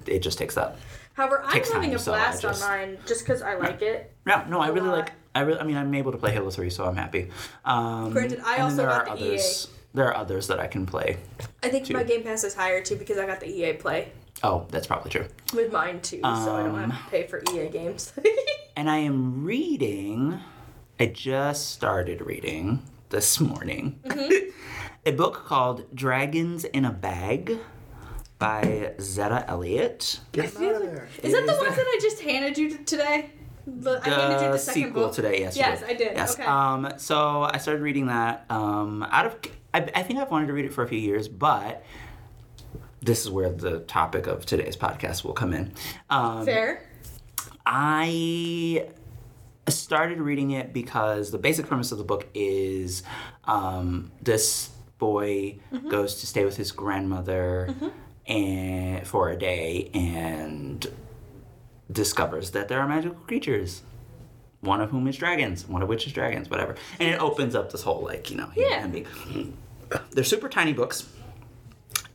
A: It just takes that.
B: However, I'm having
A: time,
B: a
A: so
B: blast
A: just-
B: on mine just because I like it.
A: Yeah, no, I really
B: lot.
A: like. I really, I mean, I'm able to play Halo Three, so I'm happy. Um,
B: Granted, I also
A: there
B: got
A: are
B: the EA.
A: others. There are others that I can play.
B: I think
A: Two.
B: my Game Pass is higher too because I got the EA Play
A: Oh, that's probably true.
B: with mine too, so I don't
A: Um,
B: have to pay for EA games.
A: And I am reading. I just started reading this morning
B: Mm-hmm.
A: a book called Dragons in a Bag by Zetta Elliott.
C: Get out of there.
B: is that the one that I just handed you today? The, I handed you
A: the
B: the second
A: sequel
B: book.
A: today. Yes,
B: Yes,
A: did.
B: I did.
A: Yes.
B: Okay.
A: Um. So I started reading that. Um. Out of, I, I think I've wanted to read it for a few years, but this is where the topic of today's podcast will come in. Um,
B: Fair.
A: I started reading it because the basic premise of the book is um, this boy
B: Mm-hmm.
A: goes to stay with his grandmother and for a day and discovers that there are magical creatures one of whom is dragons one of which is dragons whatever and it opens up this whole like you know
B: Yeah.
A: being- they're super tiny books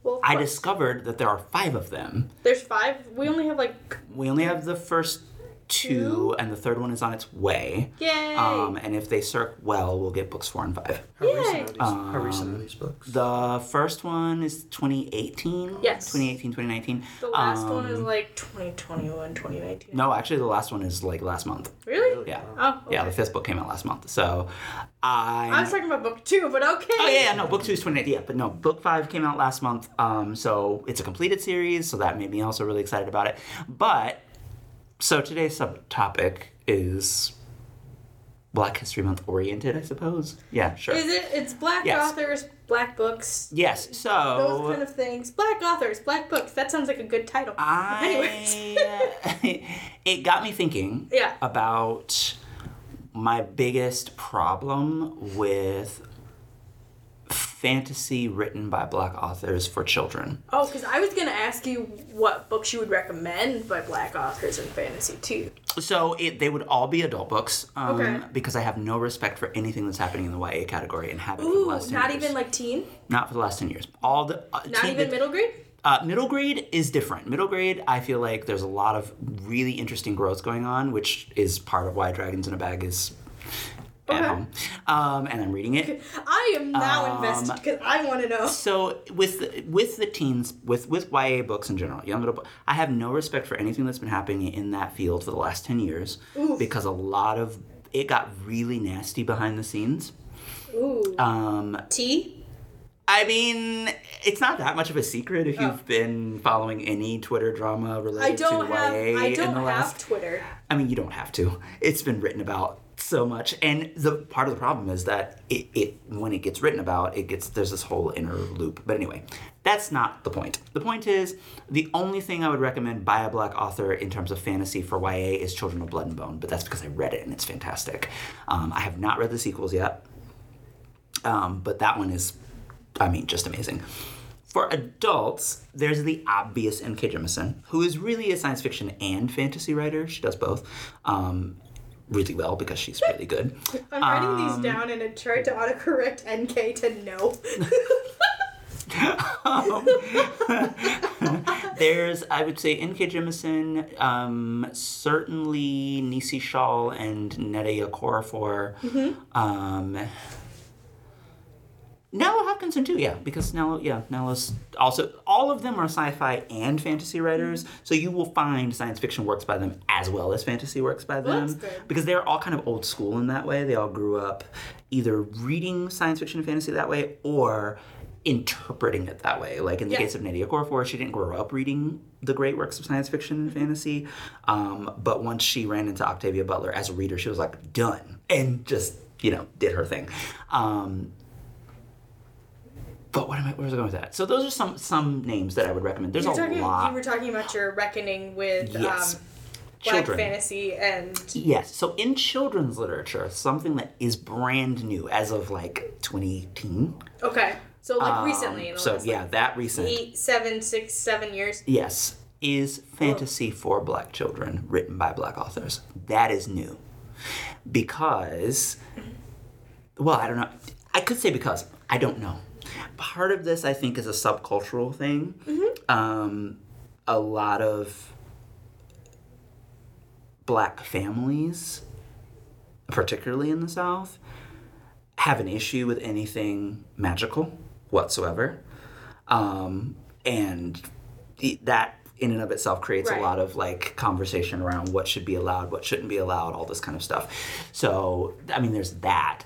B: Well,
A: i discovered that there are five of them
B: There's five. We only have like
A: we only have the first two,
B: Two?
A: and the third one is on its way.
B: yay.
A: Um, and if they circ well, we'll get books four and five.
C: How recent
B: Yay.
C: are these? how recent are these books?
A: The first one is 2018.
B: Yes.
A: 2018, 2019.
B: the last one is
A: Um,
B: like 2021, 2019.
A: No, actually, the last one is like last month.
B: Really?
A: Yeah.
B: Oh. Okay.
A: Yeah, the fifth book came out last month. So I.
B: I was talking about book two, but okay.
A: Oh yeah, yeah, no, book two is 2019. Yeah, but no, book five came out last month. Um, so it's a completed series, so that made me also really excited about it. But so today's subtopic is Black History Month oriented, I suppose. Yeah, sure.
B: Is it? It's black
A: Yes.
B: authors, black books,
A: yes. So those
B: kind of things. Black authors, black books. That sounds like a good title.
A: I, Anyways. It got me thinking
B: Yeah.
A: about my biggest problem with fantasy written by black authors for children.
B: Oh, because I was gonna ask you what books you would recommend by black authors in fantasy too.
A: So it, they would all be adult books um,
B: Okay.
A: because I have no respect for anything that's happening in the YA category and haven't for the
B: Ooh,
A: last 10
B: not
A: years.
B: even like teen,
A: not for the last 10 years. All the uh,
B: not even middle grade.
A: Uh, middle grade is different. Middle grade, I feel like there's a lot of really interesting growth going on, which is part of why Dragons in a Bag is at home. Um, and I'm reading it.
B: I am now
A: Um,
B: invested because I want to know.
A: So with the, with the teens, with with YA books in general, young adult, I have no respect for anything that's been happening in that field for the last ten years because a lot of it got really nasty behind the scenes.
B: Ooh,
A: Um,
B: tea.
A: I mean, it's not that much of a secret if you've been following any Twitter drama
B: I
A: related
B: don't
A: to
B: have.
A: YA
B: I don't
A: in the
B: have
A: last.
B: Twitter.
A: I mean, you don't have to. It's been written about so much, and the part of the problem is that it, it when it gets written about, it gets there's this whole inner loop. But anyway, that's not the point. The point is the only thing I would recommend by a black author in terms of fantasy for YA is Children of Blood and Bone. But that's because I read it and it's fantastic. Um, I have not read the sequels yet, um, but that one is, I mean, just amazing. For adults, there's the obvious N.K. Jemisin, who is really a science fiction and fantasy writer. She does both um, really well because she's really good.
B: I'm writing
A: Um,
B: these down and it tried to autocorrect NK to no.
A: There's, I would say, N.K. Jemisin, um, certainly Nisi Shawl and Nnedi Okorafor. Um, Nella Hopkinson too, yeah, because Nella, yeah, Nella's also all of them are sci-fi and fantasy writers, so you will find science fiction works by them as well as fantasy works by them, because they're all kind of old school in that way. They all grew up either reading science fiction and fantasy that way or interpreting it that way. Like in the
B: Yeah.
A: case of Nnedi Okorafor, she didn't grow up reading the great works of science fiction and fantasy, um, but once she ran into Octavia Butler as a reader, she was like done and just you know did her thing. Um, but what am I? Where was I going with that? So those are some some names that I would recommend. There's
B: You
A: a
B: talking,
A: lot.
B: you were talking about your reckoning with
A: Yes.
B: um, black
A: Children.
B: fantasy and
A: Yes. So in children's literature, something that is brand new as of like 2018.
B: okay, so like
A: um,
B: recently
A: so
B: last
A: yeah,
B: like,
A: that recent.
B: eight, seven, six, seven years.
A: Yes, is fantasy for black children written by black authors. That is new. Because, well, I don't know. I could say because. I don't know. Part of this, I think, is a subcultural thing. Um, a lot of black families, particularly in the South, have an issue with anything magical whatsoever. Um, and that in and of itself creates
B: Right.
A: a lot of like conversation around what should be allowed, what shouldn't be allowed, all this kind of stuff. So, I mean, there's that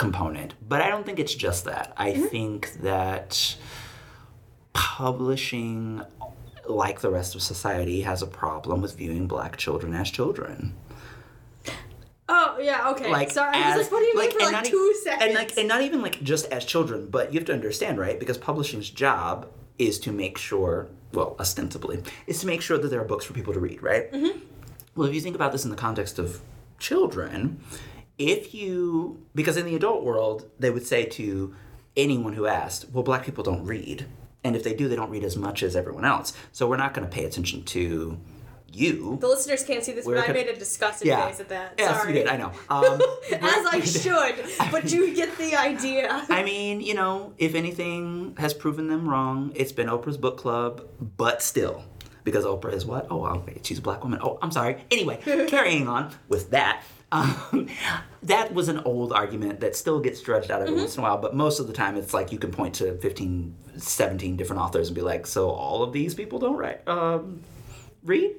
A: component, but I don't think it's just that. I think that publishing, like the rest of society, has a problem with viewing black children as children.
B: Oh yeah, okay.
A: Like,
B: Sorry, I
A: as,
B: was like, what do you mean for like
A: not e-
B: two seconds?
A: And like, and not even like just as children, but you have to understand, right? Because publishing's job is to make sure, well, ostensibly, is to make sure that there are books for people to read, right? Mm-hmm. Well, if you think about this in the context of children, if you, because in the adult world, they would say to anyone who asked, well, black people don't read. And if they do, they don't read as much as everyone else. So we're not going to pay attention to you.
B: the listeners can't see this,
A: We're
B: but I made a disgusted
A: Yeah.
B: face at that.
A: Yes,
B: Sorry.
A: you did. I know. Um,
B: As I should, but you get the idea.
A: I mean, you know, if anything has proven them wrong, it's been Oprah's book club, but still. Because Oprah is what? Oh, oh, wait, she's a black woman. Oh, I'm sorry. Anyway, carrying on with that. Um, that was an old argument that still gets dredged out every once in a while, but most of the time it's like you can point to 15, 17 different authors and be like, so all of these people don't write, um, read?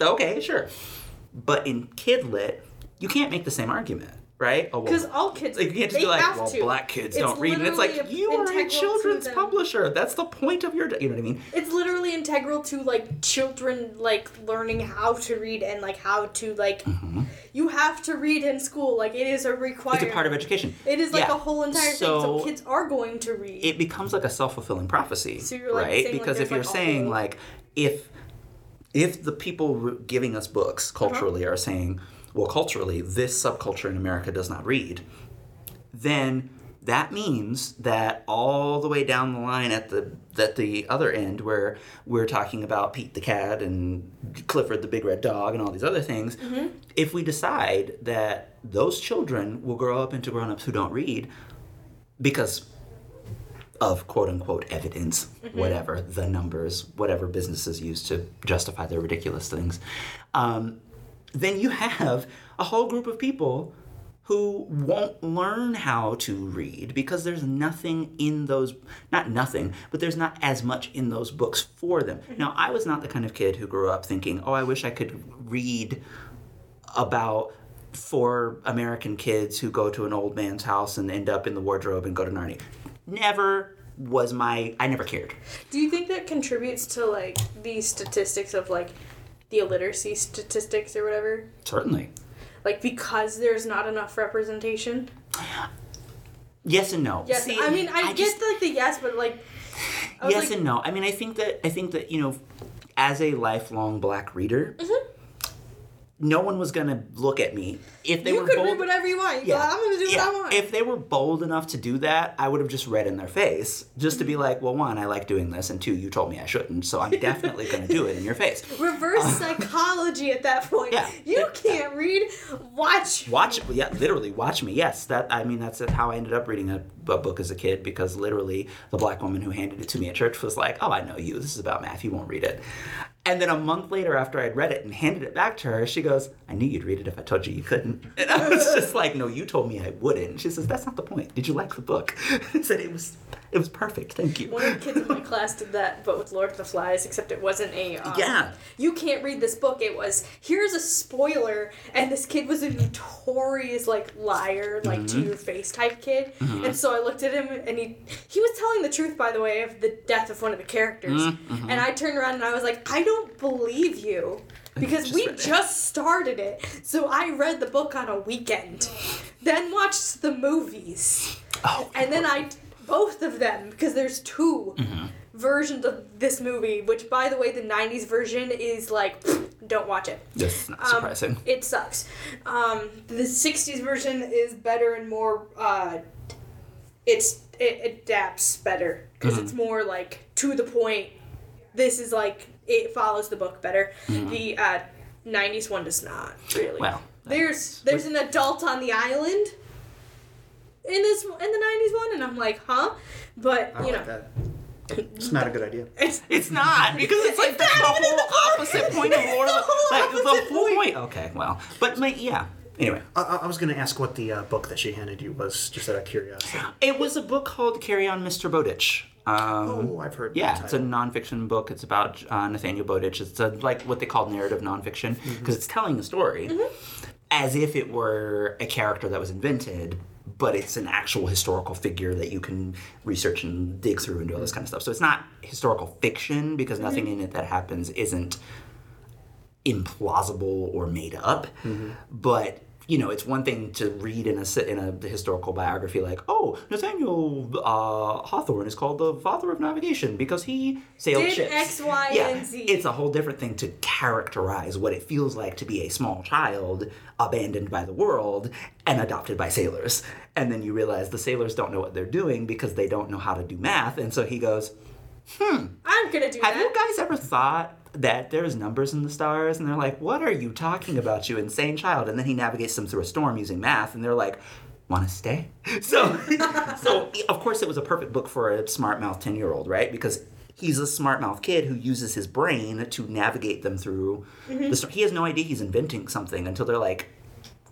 A: Okay, sure. But in kid lit, you can't make the same argument, right? Oh, well,
B: Because all kids,
A: like, you can't just be like, well,
B: to.
A: black kids
B: It's
A: don't read. And it's like, you are a children's publisher. That's the point of your, you know what I mean?
B: It's literally integral to like children like learning how to read and like how to like. You have to read in school. Like it is a requirement.
A: Mm-hmm. It's a part of education.
B: It is like
A: Yeah.
B: a whole entire thing.
A: So
B: So kids are going to read.
A: it becomes like a self-fulfilling prophecy,
B: So you're, like,
A: right?
B: saying, like,
A: because if you're
B: like,
A: saying like, if if the people giving us books
B: Uh-huh.
A: culturally are saying, well, culturally, this subculture in America does not read, then that means that all the way down the line at the at the other end where we're talking about Pete the cat and Clifford the big red dog and all these other things
B: Mm-hmm.
A: if we decide that those children will grow up into grown-ups who don't read because of quote unquote evidence,
B: Mm-hmm.
A: whatever the numbers, whatever businesses use to justify their ridiculous things, um, then you have a whole group of people who won't learn how to read because there's nothing in those not nothing but there's not as much in those books for them now i was not the kind of kid who grew up thinking oh i wish i could read about four American kids who go to an old man's house and end up in the wardrobe and go to Narnia. Never was my. I never cared.
B: Do you think that contributes to like these statistics of like the illiteracy statistics or whatever?
A: Certainly.
B: Like because there's not enough representation?
A: Yes and no.
B: Yes,
A: See,
B: I mean I, get
A: just-
B: like the yes, but like
A: yes
B: like,
A: and no. I mean, I think that I think that you know, as a lifelong black reader,
B: Mm-hmm.
A: No one was gonna look at me if they
B: you
A: were
B: could
A: bold.
B: read whatever you want. You
A: yeah,
B: go, I'm gonna do
A: yeah.
B: what I want.
A: If they were bold enough to do that, I would have just read in their face, just to
B: Mm-hmm.
A: be like, well, one, I like doing this, and two, you told me I shouldn't, so I'm definitely gonna do it in your face.
B: Reverse psychology at that point.
A: Yeah.
B: You can't read. Watch.
A: Watch, yeah, literally watch me. Yes, that I mean that's how I ended up reading a, a book as a kid because literally the black woman who handed it to me at church was like, "Oh, I know you. This is about math. You won't read it." And then a month later, after I'd read it and handed it back to her, she goes, I knew you'd read it if I told you you couldn't. And I was just like, No, you told me I wouldn't. And she says, That's not the point. Did you like the book? I said, It was it was perfect. Thank you.
B: One of the kids in my class did that, but with Lord of the Flies, except it wasn't a. Um,
A: Yeah.
B: You can't read this book. It was here's a spoiler, and this kid was a notorious like liar, like mm-hmm. to your face type kid. Mm-hmm. And so I looked at him, and he he was telling the truth, by the way, of the death of one of the characters. Mm-hmm. And I turned around and I was like, I don't believe you. Because
A: just
B: we just started it. So I read the book on a weekend, then watched the movies.
A: Oh,
B: And then I, both of them, because there's 2
A: Mm-hmm.
B: versions of this movie, which by the way, the 90s version is like, don't watch it.
A: that's not
B: Um,
A: surprising.
B: It sucks. Um, the 60s version is better and more, uh, it's, it adapts better because
A: Mm-hmm.
B: it's more like to the point. This is like, it follows the book better. The, uh, 90s one does not really.
A: Mm-hmm. Well,
B: There's there's an adult on the island in this in the '90s one, and I'm like, huh? But
C: I
B: you
C: like
B: know,
C: that. It's not a good idea.
B: it's
A: It's not because it's like that's the
B: not the
A: whole
B: point.
A: opposite point of
B: It's
A: Lord of
B: the
A: the
B: whole
A: like the whole
B: point.
A: point. Okay, well, but like yeah. Anyway,
C: I, I- I was going to ask what the uh, book that she handed you was, just out of curiosity.
A: it was a book called "Carry On, Mr. Bowditch." Um,
C: Oh, I've heard.
A: Yeah,
C: the
A: it's a nonfiction book. It's about uh, Nathaniel Bowditch. It's a, like what they call narrative nonfiction because it's telling a story as if it were a character that was invented, but it's an actual historical figure that you can research and dig through and do all this kind of stuff. So it's not historical fiction because nothing mm-hmm. in it that happens isn't implausible or made up. Mm-hmm. But you know, it's one thing to read in a in a historical biography like, oh, Nathaniel uh, Hawthorne is called the father of navigation because he sailed
B: Did
A: ships.
B: X, Y,
A: yeah,
B: and Z.
A: It's a whole different thing to characterize what it feels like to be a small child abandoned by the world and adopted by sailors. And then you realize the sailors don't know what they're doing because they don't know how to do math. And so he goes, hmm.
B: I'm gonna do
A: have you guys ever thought that there's numbers in the stars? And they're like, What are you talking about, you insane child? And then he navigates them through a storm using math, and they're like, Want to stay? So, so of course, it was a perfect book for a smart mouth 10 year old, right? Because he's a smart mouth kid who uses his brain to navigate them through mm-hmm. the storm. He has no idea he's inventing something until they're like,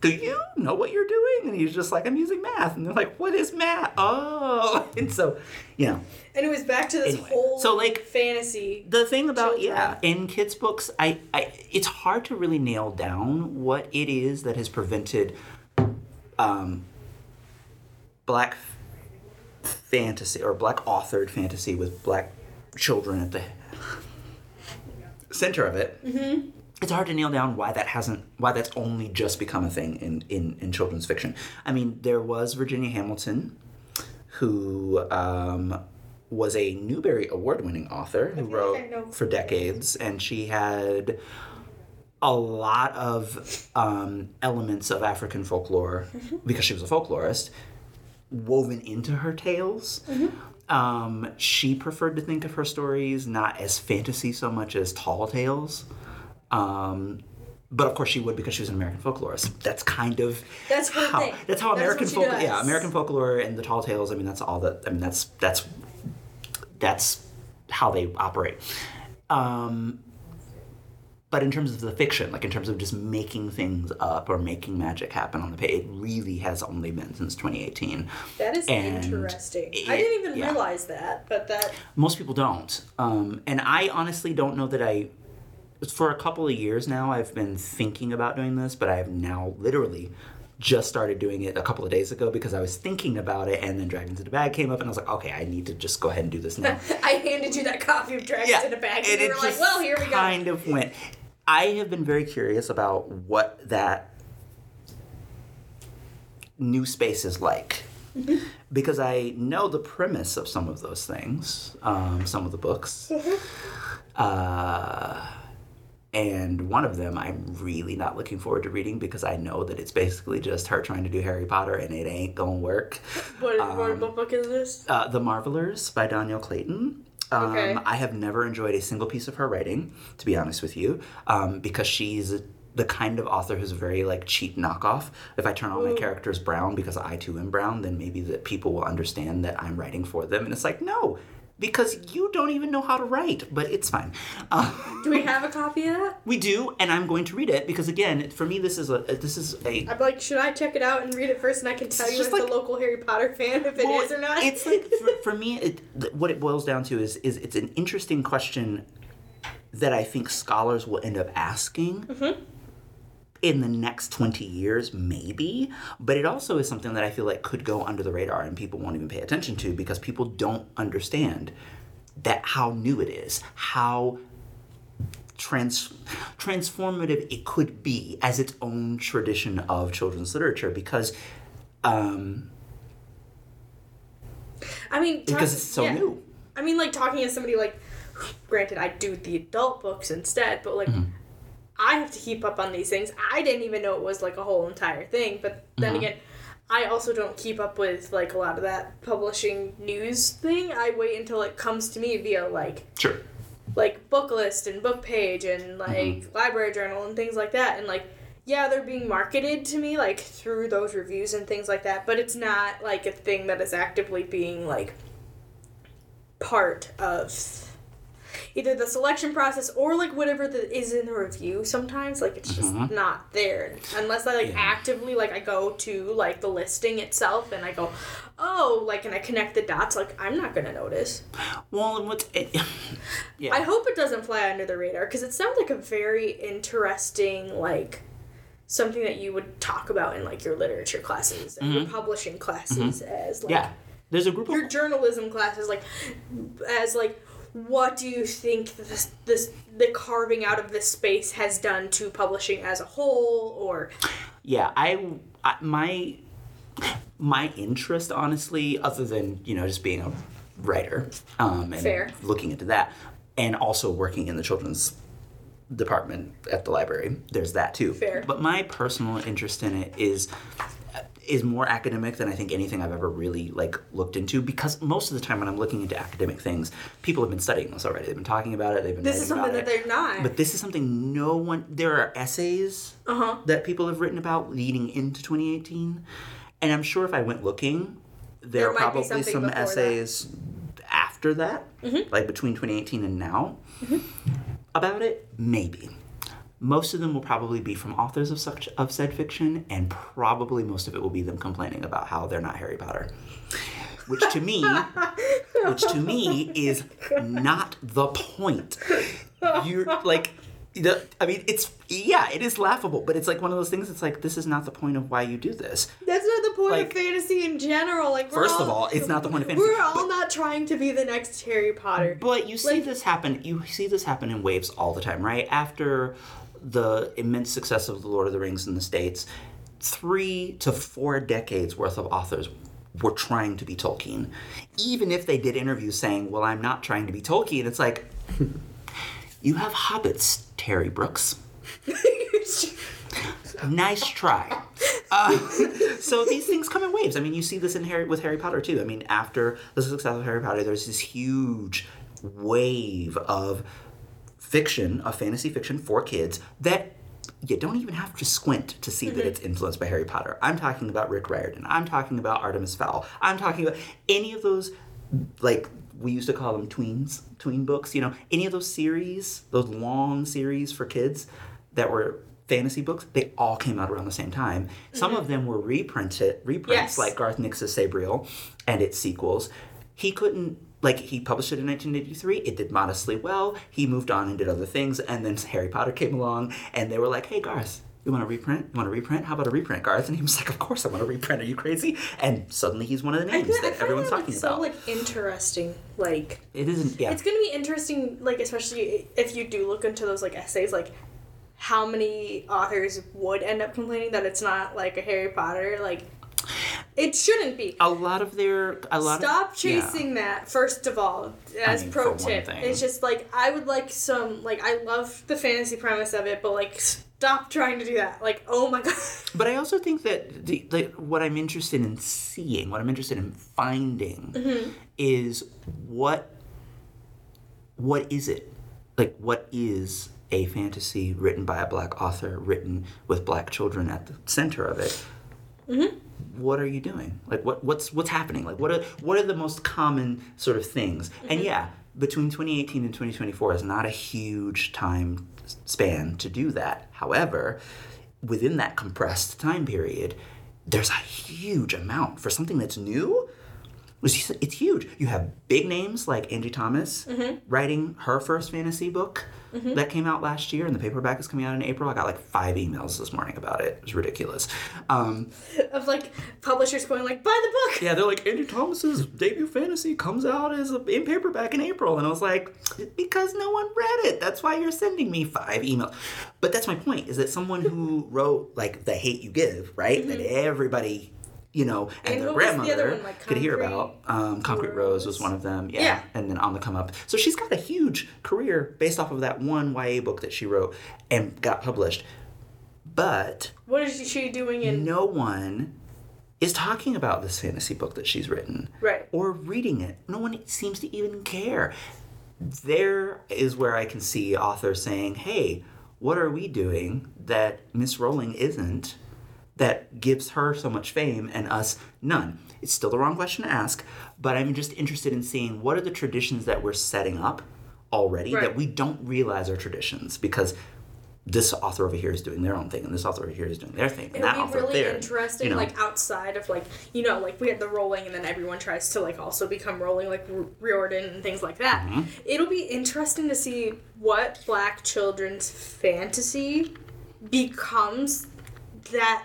A: do you know what you're doing? And he's just like, I'm using math. And they're like, what is math? Oh. And so, you know,
B: And it was back to this
A: Anyway,
B: whole
A: so, like,
B: fantasy.
A: the thing about
B: Children.
A: yeah in kids books I, I it's hard to really nail down what it is that has prevented um, black fantasy or black authored fantasy with black children at the center of it mm-hmm. It's hard to nail down why that hasn't why that's only just become a thing in, in, in children's fiction i mean there was virginia hamilton who um, was a Newbery Award winning author who
B: feel like I
A: wrote for decades, and she had a lot of um, elements of African folklore because she was a folklorist woven into her tales. Um, she preferred to think of her stories not as fantasy so much as tall tales. Um, but of course she would because she was an American folklorist. That's kind of
B: That's
A: how
B: thing.
A: that's how
B: That's
A: American folk
B: does.
A: yeah American folklore and the tall tales. I mean that's all that I mean that's that's that's how they operate. Um, but in terms of the fiction, like in terms of just making things up or making magic happen on the page, it really has only been since 2018.
B: That is
A: and
B: interesting. I didn't even
A: yeah.
B: realize that, but that
A: Most people don't. Um, and I honestly don't know that I. For a couple of years now, I've been thinking about doing this, but I have now literally just started doing it a couple of days ago because I was thinking about it, and then Dragons in the Bag came up, and I was like, okay, I need to just go ahead and do this now.
B: I handed you that copy of Dragons in a Bag, and,
A: and
B: you were like, "Well, here we go."
A: kind of went. I have been very curious about what that new space is like. Because I know the premise of some of those things, um, some of the books. Uh, and one of them I'm really not looking forward to reading because I know that it's basically just her trying to do Harry Potter and it ain't gonna work.
B: What,
A: um,
B: what, book is this?
A: Uh, the Marvelers by Dhonielle Clayton. Um,
B: Okay.
A: I have never enjoyed a single piece of her writing, to be honest with you, um, because she's the kind of author who's a very like cheap knockoff. If I turn all my characters brown because I too am brown, then maybe that people will understand that I'm writing for them. And it's like, no, because you don't even know how to write, but it's fine. Uh,
B: Do we have a copy of that?
A: we do, and I'm going to read it because again, for me, this is a this is a
B: I'm like, should I check it out and read it first, and I can tell you as
A: like-
B: the local Harry Potter fan if it is
A: Well,
B: or not?
A: It's like for, for me, it, what it boils down to is is it's an interesting question that I think scholars will end up asking.
B: Mm-hmm.
A: In the next 20 years, maybe, but it also is something that I feel like could go under the radar and people won't even pay attention to because people don't understand that how new it is, how trans transformative it could be as its own tradition of children's literature because um,
B: I mean, talk-
A: because it's so
B: yeah.
A: new.
B: I mean, like talking to somebody like, granted, I do the adult books instead, but like,
A: Mm-hmm.
B: I have to keep up on these things. I didn't even know it was like a whole entire thing, but then
A: Mm-hmm.
B: again, I also don't keep up with like a lot of that publishing news thing. I wait until it comes to me via like
A: Sure.
B: like book list and book page and like
A: Mm-hmm.
B: library journal and things like that and like yeah they're being marketed to me like through those reviews and things like that but it's not like a thing that is actively being like part of either the selection process or like whatever that is in the review sometimes like it's just not there unless i like
A: Mm-hmm. Yeah.
B: actively like i go to like the listing itself and i go oh like and i connect the dots like i'm not gonna notice
A: Well, and what's it, yeah.
B: I hope it doesn't fly under the radar because it sounds like a very interesting like something that you would talk about in like your literature classes and your publishing classes as like
A: Mm-hmm. yeah. There's a group
B: your
A: of
B: journalism classes like as like what do you think this this the carving out of this space has done to publishing as a whole or
A: yeah. I, I my my interest, honestly, other than you know just being a writer um, and
B: Fair.
A: looking into that, and also working in the children's department at the library. There's that too.
B: Fair.
A: But my personal interest in it is is more academic than I think anything I've ever really like looked into because most of the time when I'm looking into academic things, people have been studying this already. They've been talking about it. They've been
B: this is something that
A: it.
B: they're not
A: But this is something no one. There are essays
B: uh-huh
A: that people have written about leading into 2018, and I'm sure if I went looking, there,
B: There
A: are probably some
B: before that.
A: essays after that, like between 2018 and now, about it. Maybe. Most of them will probably be from authors of such of said fiction, and probably most of it will be them complaining about how they're not Harry Potter. Which to me, which to me is not the point. You're like, the, I mean, it's yeah, it is laughable, but it's like one of those things. It's like this is not the point of why you do this.
B: that's not the point
A: Like-
B: of fantasy in general like
A: First of all, it's not the point of fantasy.
B: we're all not trying to be the next harry potter
A: But you see
B: Like-
A: this happen. You see this happen in waves all the time, right? After the immense success of the Lord of the Rings in the states, three to four decades worth of authors were trying to be Tolkien, even if they did interviews saying, "Well, I'm not trying to be Tolkien." It's like you have hobbits, Terry Brooks. nice try. Uh, so these things come in waves. I mean, you see this in Harry with Harry Potter too. I mean, after the success of Harry Potter, there's this huge wave of fiction, a fantasy fiction for kids that you don't even have to squint to see that mm-hmm. it's influenced by Harry Potter. I'm talking about Rick Riordan. I'm talking about Artemis Fowl. I'm talking about any of those like we used to call them tweens, tween books, you know, any of those series, those long series for kids that were fantasy books, they all came out around the same time. Some mm-hmm. of them were reprinted, reprints
B: Yes.
A: like Garth Nix's Sabriel and its sequels. He couldn't like he published it in 1983. It did modestly well. He moved on and did other things, and then Harry Potter came along, and they were like, "Hey, Garth, you want to reprint? You want to reprint? How about a reprint, Garth?" And he was like, "Of course I want to reprint. Are you crazy?" And suddenly he's one of the
B: I
A: names
B: feel- I
A: that everyone's
B: that,
A: talking
B: like,
A: about.
B: So like interesting, like
A: it isn't. Yeah.
B: it's gonna be interesting, like especially if you do look into those like essays, like how many authors would end up complaining that it's not like a Harry Potter, like it shouldn't be.
A: a lot of their a lot
B: Stop
A: of, yeah.
B: chasing that first of all as
A: mean,
B: pro
A: for one
B: tip
A: thing.
B: it's just like i would like some like i love the fantasy premise of it but like stop trying to do that like oh my god
A: But I also think that the, the what I'm interested in seeing, what I'm interested in finding,
B: Mm-hmm.
A: is what what is it? Like what is a fantasy written by a black author, written with black children at the center of it?
B: Mm-hmm.
A: What are you doing? Like what what's what's happening? Like what are what are the most common sort of things? And mm-hmm. yeah, between 2018 and 2024 is not a huge time span to do that. However, within that compressed time period, there's a huge amount for something that's new. It's it's huge. You have big names like Angie Thomas mm-hmm. writing her first fantasy book mm-hmm. that came out last year, and the paperback is coming out in April. I got like five emails this morning about it. It was ridiculous. Um,
B: Of like publishers going like, buy the book.
A: yeah, they're like Angie Thomas's debut fantasy comes out as a, in paperback in April, and I was like, because no one read it. That's why you're sending me five emails. But that's my point: is that someone who wrote like the hate you give, right? Mm-hmm. That everybody. You know, and,
B: And
A: their
B: the
A: grandmother
B: one, like
A: could hear about. Um, Concrete Rose was one of them, yeah.
B: Yeah.
A: And then on the come up, so she's got a huge career based off of that one YA book that she wrote and got published. But
B: What is she doing in?
A: no one is talking about this fantasy book that she's written
B: Right.
A: or reading it. No one seems to even care. There is where I can see authors saying, hey, what are we doing that Miss Rowling isn't that gives her so much fame and us none? It's still the wrong question to ask, but I'm just interested in seeing what are the traditions that we're setting up already
B: Right.
A: that we don't realize are traditions because this author over here is doing their own thing and this author over here is doing their thing and
B: It
A: that author
B: really
A: there
B: interesting,
A: you know.
B: like outside of like you know, like we had the Rowling, and then everyone tries to like also become Rowling, like R- Riordan and things like that.
A: Mm-hmm.
B: It'll be interesting to see what Black children's fantasy becomes that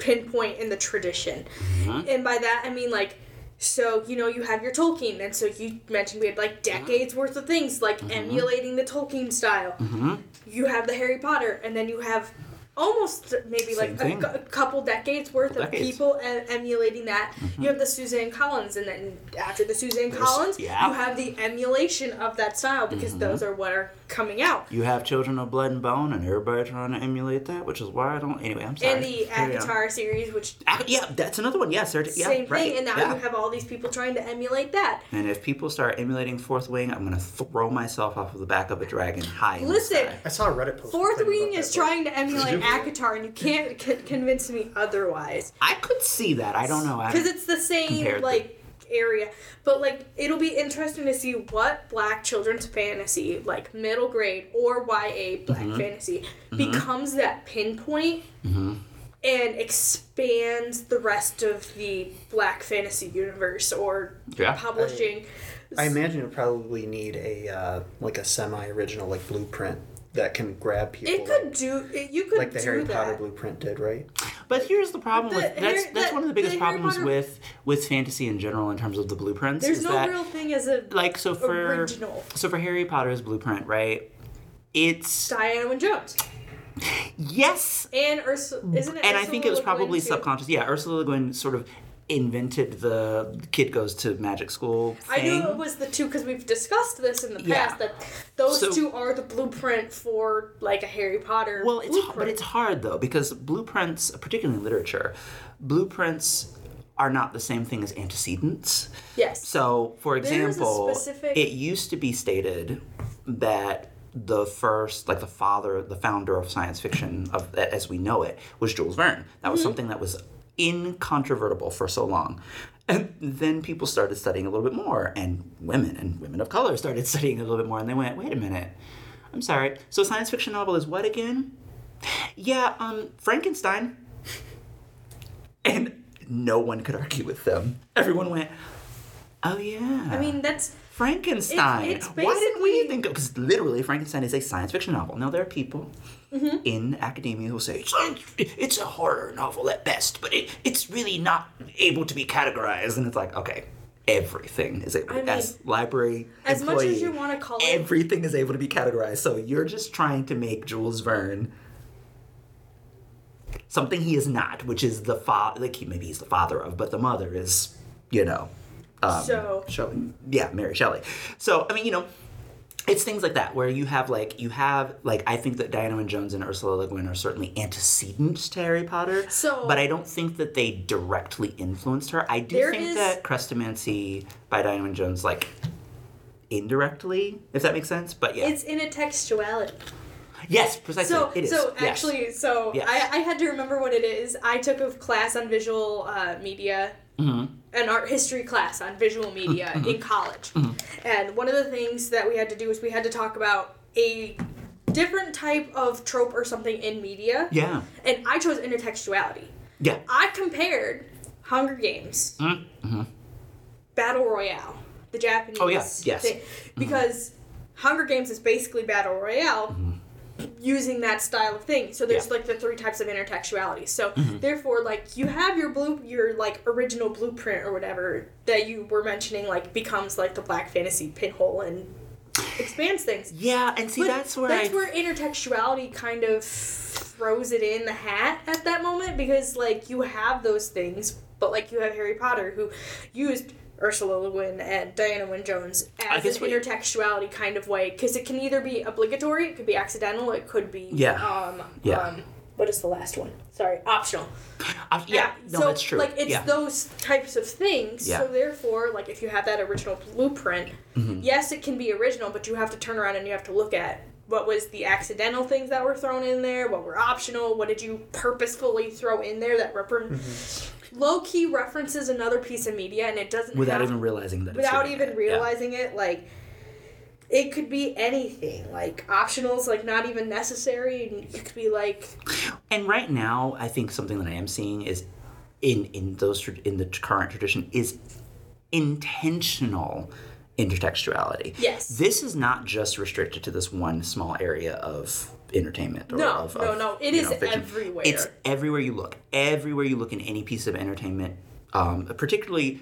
B: pinpoint in the tradition,
A: Mm-hmm.
B: and by that I mean like. So you know you have your Tolkien, and so you mentioned we had like
A: Mm-hmm.
B: decades worth of things like emulating the Tolkien style.
A: Mm-hmm.
B: You have the Harry Potter, and then you have almost maybe
A: Same
B: like a, a couple decades worth
A: Couple
B: of
A: decades.
B: people e- emulating that. Mm-hmm. You have the Suzanne Collins, and then after the Suzanne Collins,
A: yeah.
B: you have the emulation of that style because mm-hmm. those are what are coming out.
A: You have Children of Blood and Bone, and everybody trying to emulate that, which is why I don't. Anyway, I'm sorry.
B: And the
A: Carry.
B: Avatar series, which
A: Ac- yeah, that's another one. Yes, yeah, yeah,
B: same
A: right.
B: thing, and now
A: yeah.
B: you have all these people trying to emulate that.
A: And if people start emulating Fourth Wing, I'm gonna throw myself off of the back of a dragon high. in the
B: Listen,
A: sky.
C: I saw a Reddit post.
B: Fourth Wing is trying to emulate Akatar, and you can't c- convince me otherwise.
A: I could see that. I don't know.
B: Because it's the same
A: compared the-
B: like area but like it'll be interesting to see what black children's fantasy like middle grade or ya black
A: Mm-hmm.
B: fantasy becomes that pinpoint and expands the rest of the black fantasy universe or
A: Yeah.
B: publishing
C: I imagine it probably need a uh, like a semi-original like blueprint that can grab people.
B: it could do it, you could do it.
C: like the
B: do
C: Harry
B: that.
C: Potter blueprint did, right?
A: But here's the problem
B: The
A: with that's
B: Harry-
A: that's
B: the-
A: one of the biggest
B: the
A: problems
B: Potter-
A: with with fantasy in general in terms of the blueprints.
B: there's
A: is
B: no
A: that,
B: real thing as a
A: like so for
B: original
A: so for Harry Potter's blueprint, right? It's
B: Diana Wynne Jones
A: yes,
B: and Ursula isn't it
A: and I think it was
B: Le
A: probably
B: too?
A: subconscious. Yeah, Ursula Le Guin sort of invented the kid goes to magic school
B: I
A: thing.
B: knew it was the two because we've discussed this in the
A: Yeah.
B: past that those
A: So-
B: two are the blueprint for like a Harry Potter.
A: Well, it's
B: blueprint.
A: but it's hard though because blueprints, particularly in literature, blueprints are not the same thing as antecedents.
B: yes.
A: So, for example,
B: specific-
A: it used to be stated that the first, like the father, the founder of science fiction of as we know it, was Jules Verne. That was mm-hmm. something that was incontrovertible for so long. And then people started studying a little bit more, and women and women of color started studying a little bit more, and they went, "Wait a minute, I'm sorry. So, a science fiction novel is what again? Yeah, um, Frankenstein." And no one could argue with them. Everyone went, "Oh yeah."
B: I mean that's
A: Frankenstein.
B: It's- it's
A: Why didn't we think of? Because literally, Frankenstein is a science fiction novel. Now there are people
B: Mm-hmm.
A: in academia will say it's a horror novel at best, but it, it's really not able to be categorized. And it's like, okay, everything is able.
B: I mean,
A: as library
B: as much as you wanna call it-
A: everything is able to be categorized. So you're just trying to make Jules Verne something he is not, which is the father. Like he, maybe he's the father of, but the mother is, you know, um,
B: So-
A: Shelley. Yeah, Mary Shelley. So I mean, you know, it's things like that where you have like you have like I think that Diana Wynne Jones and Ursula Le Guin are certainly antecedents to Harry Potter.
B: So-
A: but I don't think that they directly influenced her. I do think
B: is-
A: that Chrestomanci by Diana Wynne Jones like indirectly, if that makes sense. But yeah,
B: it's intertextuality.
A: Yes, precisely.
B: So,
A: it is.
B: so
A: Yes.
B: actually, so
A: Yes.
B: I, I had to remember what it is. I took a class on visual uh, media,
A: Mm-hmm.
B: an art history class on visual media in college.
A: Mm-hmm.
B: And one of the things that we had to do was we had to talk about a different type of trope or something in media.
A: Yeah.
B: And I chose intertextuality.
A: Yeah.
B: I compared Hunger Games,
A: Mm-hmm.
B: Battle Royale, the Japanese.
A: Oh, yeah. Yes. Mm-hmm.
B: thing, because Hunger Games is basically Battle Royale. Using that style of thing, so there's
A: Mm-hmm. Yeah. Mm-hmm.
B: like the three types of intertextuality. So therefore, like you have your blue, your like original blueprint or whatever that you were mentioning, like becomes like the black fantasy pinhole and expands things.
A: Yeah, and see
B: But
A: that's where
B: that's
A: I
B: where intertextuality kind of throws it in the hat at that moment because like you have those things, but like you have Harry Potter who used Ursula Le Guin and Diana Wynne Jones as an
A: what-
B: intertextuality kind of way because it can either be obligatory, it could be accidental, it could be
A: Yeah.
B: um
A: Yeah.
B: um what is the last one? Sorry, optional.
A: I, yeah, no,
B: so,
A: that's true.
B: Like it's
A: yeah.
B: those types of things.
A: Yeah.
B: So therefore, like if you have that original blueprint,
A: Mm-hmm.
B: yes, it can be original, but you have to turn around and you have to look at what was the accidental things that were thrown in there, what were optional, what did you purposefully throw in there that repre- low key references another piece of media, and it doesn't
A: without
B: have,
A: even realizing that.
B: without even realizing it, like. It could be anything, like optionals, like not even necessary, and it could be like
A: And right now, I think something that I am seeing is in in those in the current tradition is intentional intertextuality.
B: Yes.
A: This is not just restricted to this one small area of entertainment or
B: No,
A: of,
B: no,
A: of,
B: no, it is
A: know,
B: everywhere.
A: It's everywhere you look. Everywhere you look in any piece of entertainment, um, particularly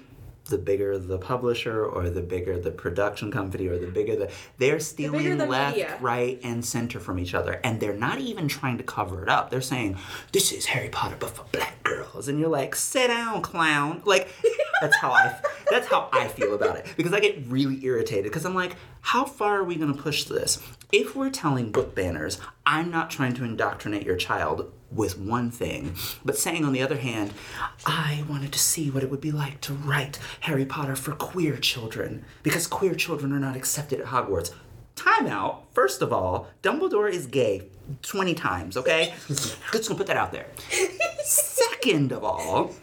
A: the bigger the publisher or the bigger the production company or the bigger the they're stealing
B: the
A: left,
B: media.
A: right, and center from each other, and they're not even trying to cover it up. They're saying this is Harry Potter, but for black girls, and you're like, sit down, clown. Like that's how I that's how I feel about it because I get really irritated because I'm like, how far are we going to push this? If we're telling book banners, I'm not trying to indoctrinate your child with one thing, but saying on the other hand, I wanted to see what it would be like to write Harry Potter for queer children because queer children are not accepted at Hogwarts. Time out. First of all, Dumbledore is gay 20 times, okay? Just gonna put that out there. Second of all,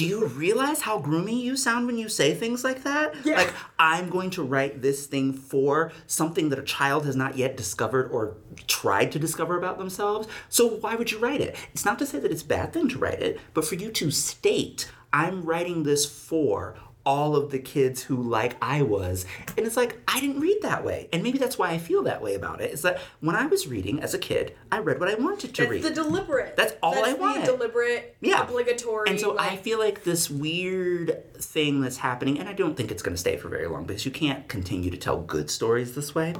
A: do you realize how groomy you sound when you say things like that?
B: Yeah.
A: Like, I'm going to write this thing for something that a child has not yet discovered or tried to discover about themselves. So why would you write it? It's not to say that it's a bad thing to write it, but for you to state, I'm writing this for all of the kids who like I was. And it's like, I didn't read that way. And maybe that's why I feel that way about it. Is that when I was reading as a kid, I read what I wanted to
B: That's
A: read.
B: the deliberate.
A: That's all I
B: the
A: wanted.
B: deliberate,
A: Yeah.
B: obligatory.
A: And so I feel like this weird thing that's happening, and I don't think it's going to stay for very long because you can't continue to tell good stories this way.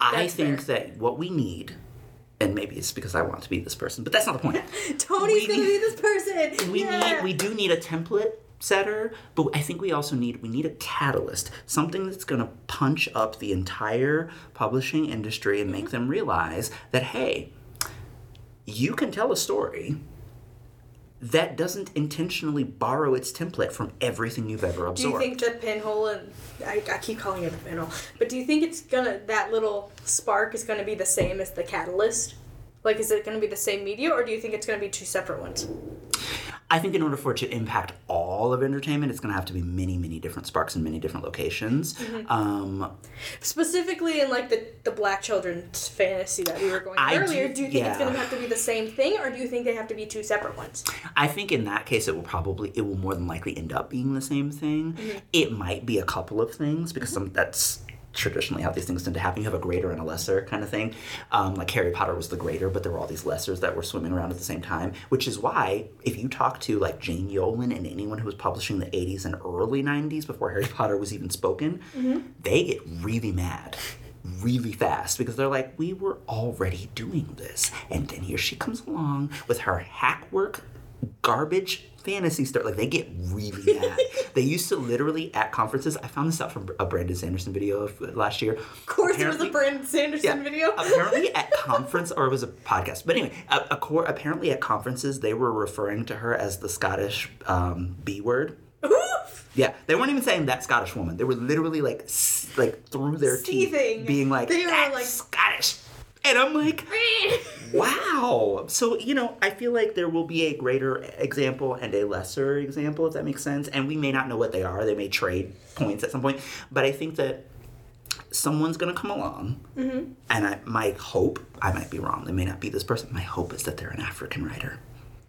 A: I think
B: fair.
A: that what we need, and maybe it's because I want to be this person, but that's not the point.
B: Tony's
A: we
B: gonna be this person.
A: we
B: yeah.
A: need we do need a template setter but i think we also need we need a catalyst something that's going to punch up the entire publishing industry and make them realize that hey you can tell a story that doesn't intentionally borrow its template from everything you've ever absorbed.
B: Do you think the pinhole and I, I keep calling it a pinhole, but do you think it's gonna that little spark is gonna be the same as the catalyst? Like, is it gonna be the same media, or do you think it's gonna be two separate ones?
A: I think in order for it to impact all of entertainment, it's going to have to be many, many different sparks in many different locations.
B: Mm-hmm.
A: Um,
B: Specifically in like the the black children's fantasy that we were going
A: I
B: earlier.
A: do-
B: Do, you think it's gonna have to be the same thing, or do you think they have to be two separate ones?
A: I think in that case, it will probably, it will more than likely end up being the same thing.
B: Mm-hmm.
A: It might be a couple of things because some, that's traditionally how these things tend to happen. You have a greater and a lesser kind of thing. Um, like Harry Potter was the greater, but there were all these lessers that were swimming around at the same time, which is why if you talk to like Jane Yolen and anyone who was publishing the 80s and early 90s before Harry Potter was even spoken, they get really mad really fast because they're like, we were already doing this. And then here she comes along with her hack work garbage fantasy stuff. Like they get really mad. they used to literally at conferences. I found this out from a Brandon Sanderson video of last year.
B: Of course, it was a Brandon Sanderson video.
A: apparently at conference or it was a podcast. But anyway, a, a cor- apparently at conferences they were referring to her as the Scottish um, B word. Yeah, they weren't even saying that Scottish woman. They were literally like, like through their
B: Seething.
A: teeth, being like,
B: They were
A: "That's
B: like-
A: Scottish." And I'm like, wow. So, you know, I feel like there will be a greater example and a lesser example, if that makes sense. And we may not know what they are. They may trade points at some point. But I think that someone's going to come along. Mm-hmm. And I, my hope, I might be wrong, they may not be this person. My hope is that they're an African writer.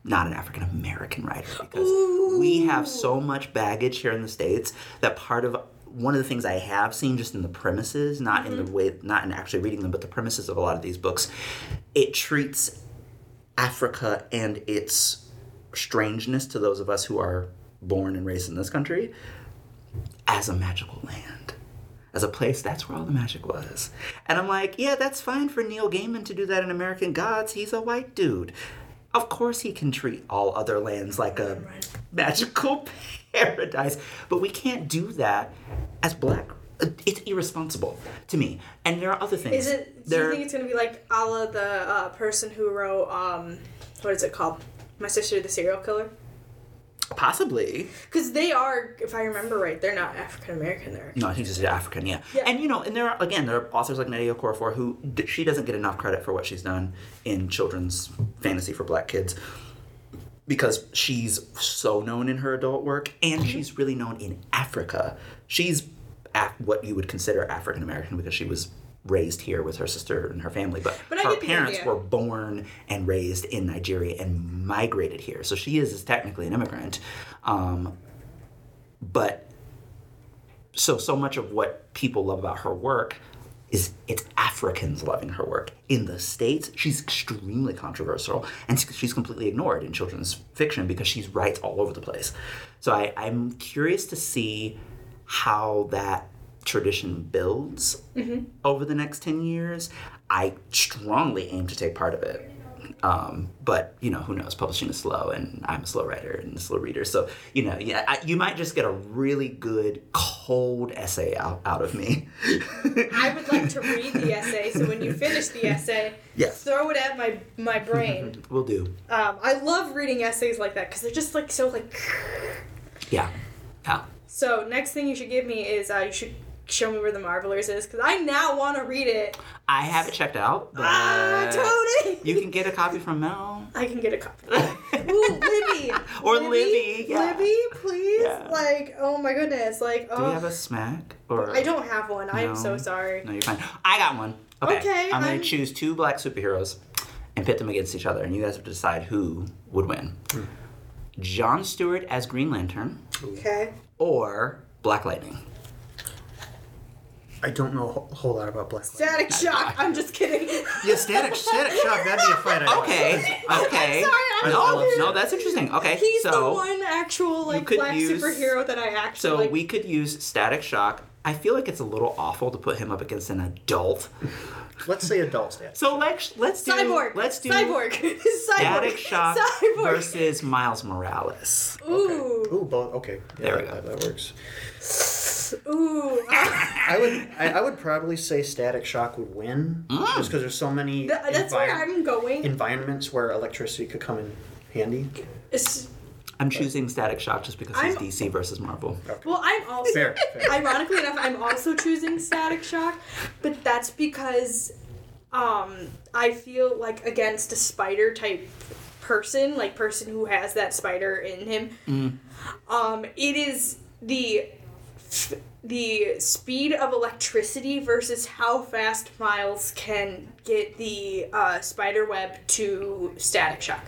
A: Not an African American writer, because we have so much baggage here in the States that part of one of the things I have seen just in the premises, not in the mm-hmm. way, not in actually reading them, but the premises of a lot of these books, it treats Africa and its strangeness to those of us who are born and raised in this country as a magical land. As a place, that's where all the magic was. And I'm like, yeah, that's fine for Neil Gaiman to do that in American Gods. He's a white dude. Of course, he can treat all other lands like a magical paradise, but we can't do that as black. It's irresponsible to me. And there are other things.
B: Is it? Do
A: There-
B: you think it's gonna be like a la the uh, person who wrote um, what is it called? My sister, the serial killer.
A: Possibly.
B: Because they are, if I remember right, they're not African American. They're
A: No, he's just African, yeah.
B: Yeah.
A: And you know, and there are again, there are authors like Nnedi Okorafor who she doesn't get enough credit for what she's done in children's fantasy for black kids because she's so known in her adult work and
B: Mm-hmm.
A: she's really known in Africa. She's what you would consider African American because she was raised here with her sister and her family, but,
B: But
A: her parents were born and raised in Nigeria and migrated here. So she is technically an immigrant. Um, but so so much of what people love about her work is it's Africans loving her work. In the States, she's extremely controversial and she's completely ignored in children's fiction because she writes all over the place. So I, I'm curious to see how that tradition builds over the next 10 years. I strongly aim to take part of it. Um, but you know, who knows? Publishing is slow, and I'm a slow writer and a slow reader. So you know, yeah, I, you might just get a really good cold essay out, out of me.
B: I would like to read the essay, so when you finish the essay,
A: Yes.
B: throw it at my my brain.
A: We'll do.
B: Um, I love reading essays like that because they're just like so like.
A: Yeah, yeah.
B: So next thing you should give me is uh, you should show me where the Marvelers is because I now want to read it.
A: I have it checked out, but
B: Ah, Tony!
A: you can get a copy from Mel.
B: I can get a copy. Ooh, Libby.
A: Or Libby, yeah.
B: Libby, please.
A: Yeah.
B: Like, oh my goodness. Like,
A: Do
B: oh.
A: we have a smack? Or
B: I don't have one. I am so sorry.
A: No, you're fine. I got one. Okay.
B: Okay,
A: I'm gonna choose two black superheroes and pit them against each other, and you guys have to decide who would win. John Stewart as Green Lantern
B: Okay.
A: or Black Lightning.
C: I don't know a whole- whole lot about Black Lightning.
B: Static shock. I'm just kidding.
C: Yeah, static, static shock. That'd be a fight. I'd
A: Okay. Okay.
B: sorry, I'm
A: no, no, that's interesting. Okay.
B: He's
A: so,
B: the one actual like
A: could
B: black
A: use-
B: superhero that I actually
A: So
B: like.
A: we could use Static Shock. I feel like it's a little awful to put him up against an adult.
C: Let's say adult static.
A: So let's let's do
B: Cyborg.
A: let's do
B: Cyborg. Cyborg.
A: Static Shock
B: Cyborg.
A: versus Miles Morales.
B: Ooh.
C: Ooh, both. Okay. Yeah,
A: There we
C: that,
A: go.
C: That works.
B: Ooh.
C: I would. I, I would probably say Static Shock would win,
A: Mm.
C: just because there's so many
B: th- that's where I'm going.
C: environments where electricity could come in handy.
B: It's-
A: I'm choosing Static Shock just because he's
B: I'm-
A: DC versus Marvel.
B: well, I'm also
C: Fair, fair.
B: ironically enough, I'm also choosing Static Shock, but that's because um, I feel like against a spider type person, like person who has that spider in him, um, it is the the speed of electricity versus how fast Miles can get the uh, spider web to Static Shock.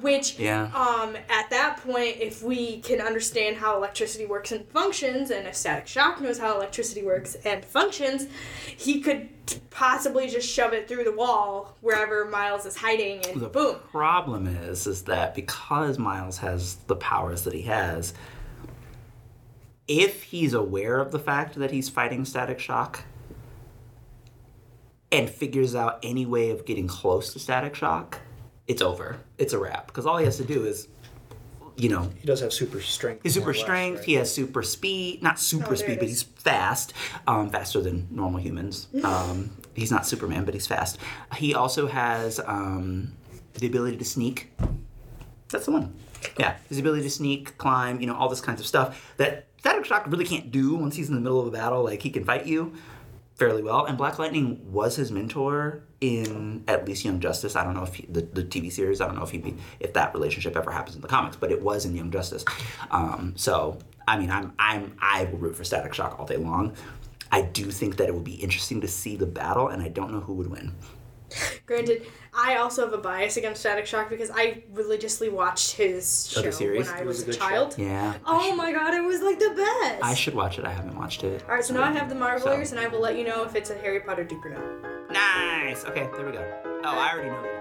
B: Which,
A: Yeah.
B: um, at that point, if we can understand how electricity works and functions, and if Static Shock knows how electricity works and functions, he could possibly just shove it through the wall wherever Miles is hiding, and
A: The
B: boom.
A: problem is, is that because Miles has the powers that he has, if he's aware of the fact that he's fighting Static Shock and figures out any way of getting close to Static Shock, it's over. It's a wrap. Because all he has to do is, you know,
C: He does have super strength.
A: He's super
C: or less,
A: strength.
C: right?
A: He has super speed. Not super
B: Oh,
A: speed, but he's fast. Um, faster than normal humans. Um, he's not Superman, but he's fast. He also has um, the ability to sneak. That's the one. Yeah, his ability to sneak, climb, you know, all this kinds of stuff that Static Shock really can't do once he's in the middle of a battle. Like he can fight you, fairly well. And Black Lightning was his mentor in at least Young Justice. I don't know if he, the, the TV series. I don't know if he if that relationship ever happens in the comics, but it was in Young Justice. Um, so I mean, I'm I'm I will root for Static Shock all day long. I do think that it would be interesting to see the battle, and I don't know who would win.
B: Granted, I also have a bias against Static Shock because I religiously watched his
A: Oh,
B: show
A: the series?
B: when I
C: It was
B: was,
C: a
B: a
C: good
B: child.
A: Yeah.
B: Oh my god, it was like the best.
A: I should watch it. I haven't watched it.
B: All right, so now I have the Marvelers,
A: So-
B: and I will let you know if it's a Harry Potter dupe or not.
A: Nice. Okay, there we go. Oh, I already know that.
B: you are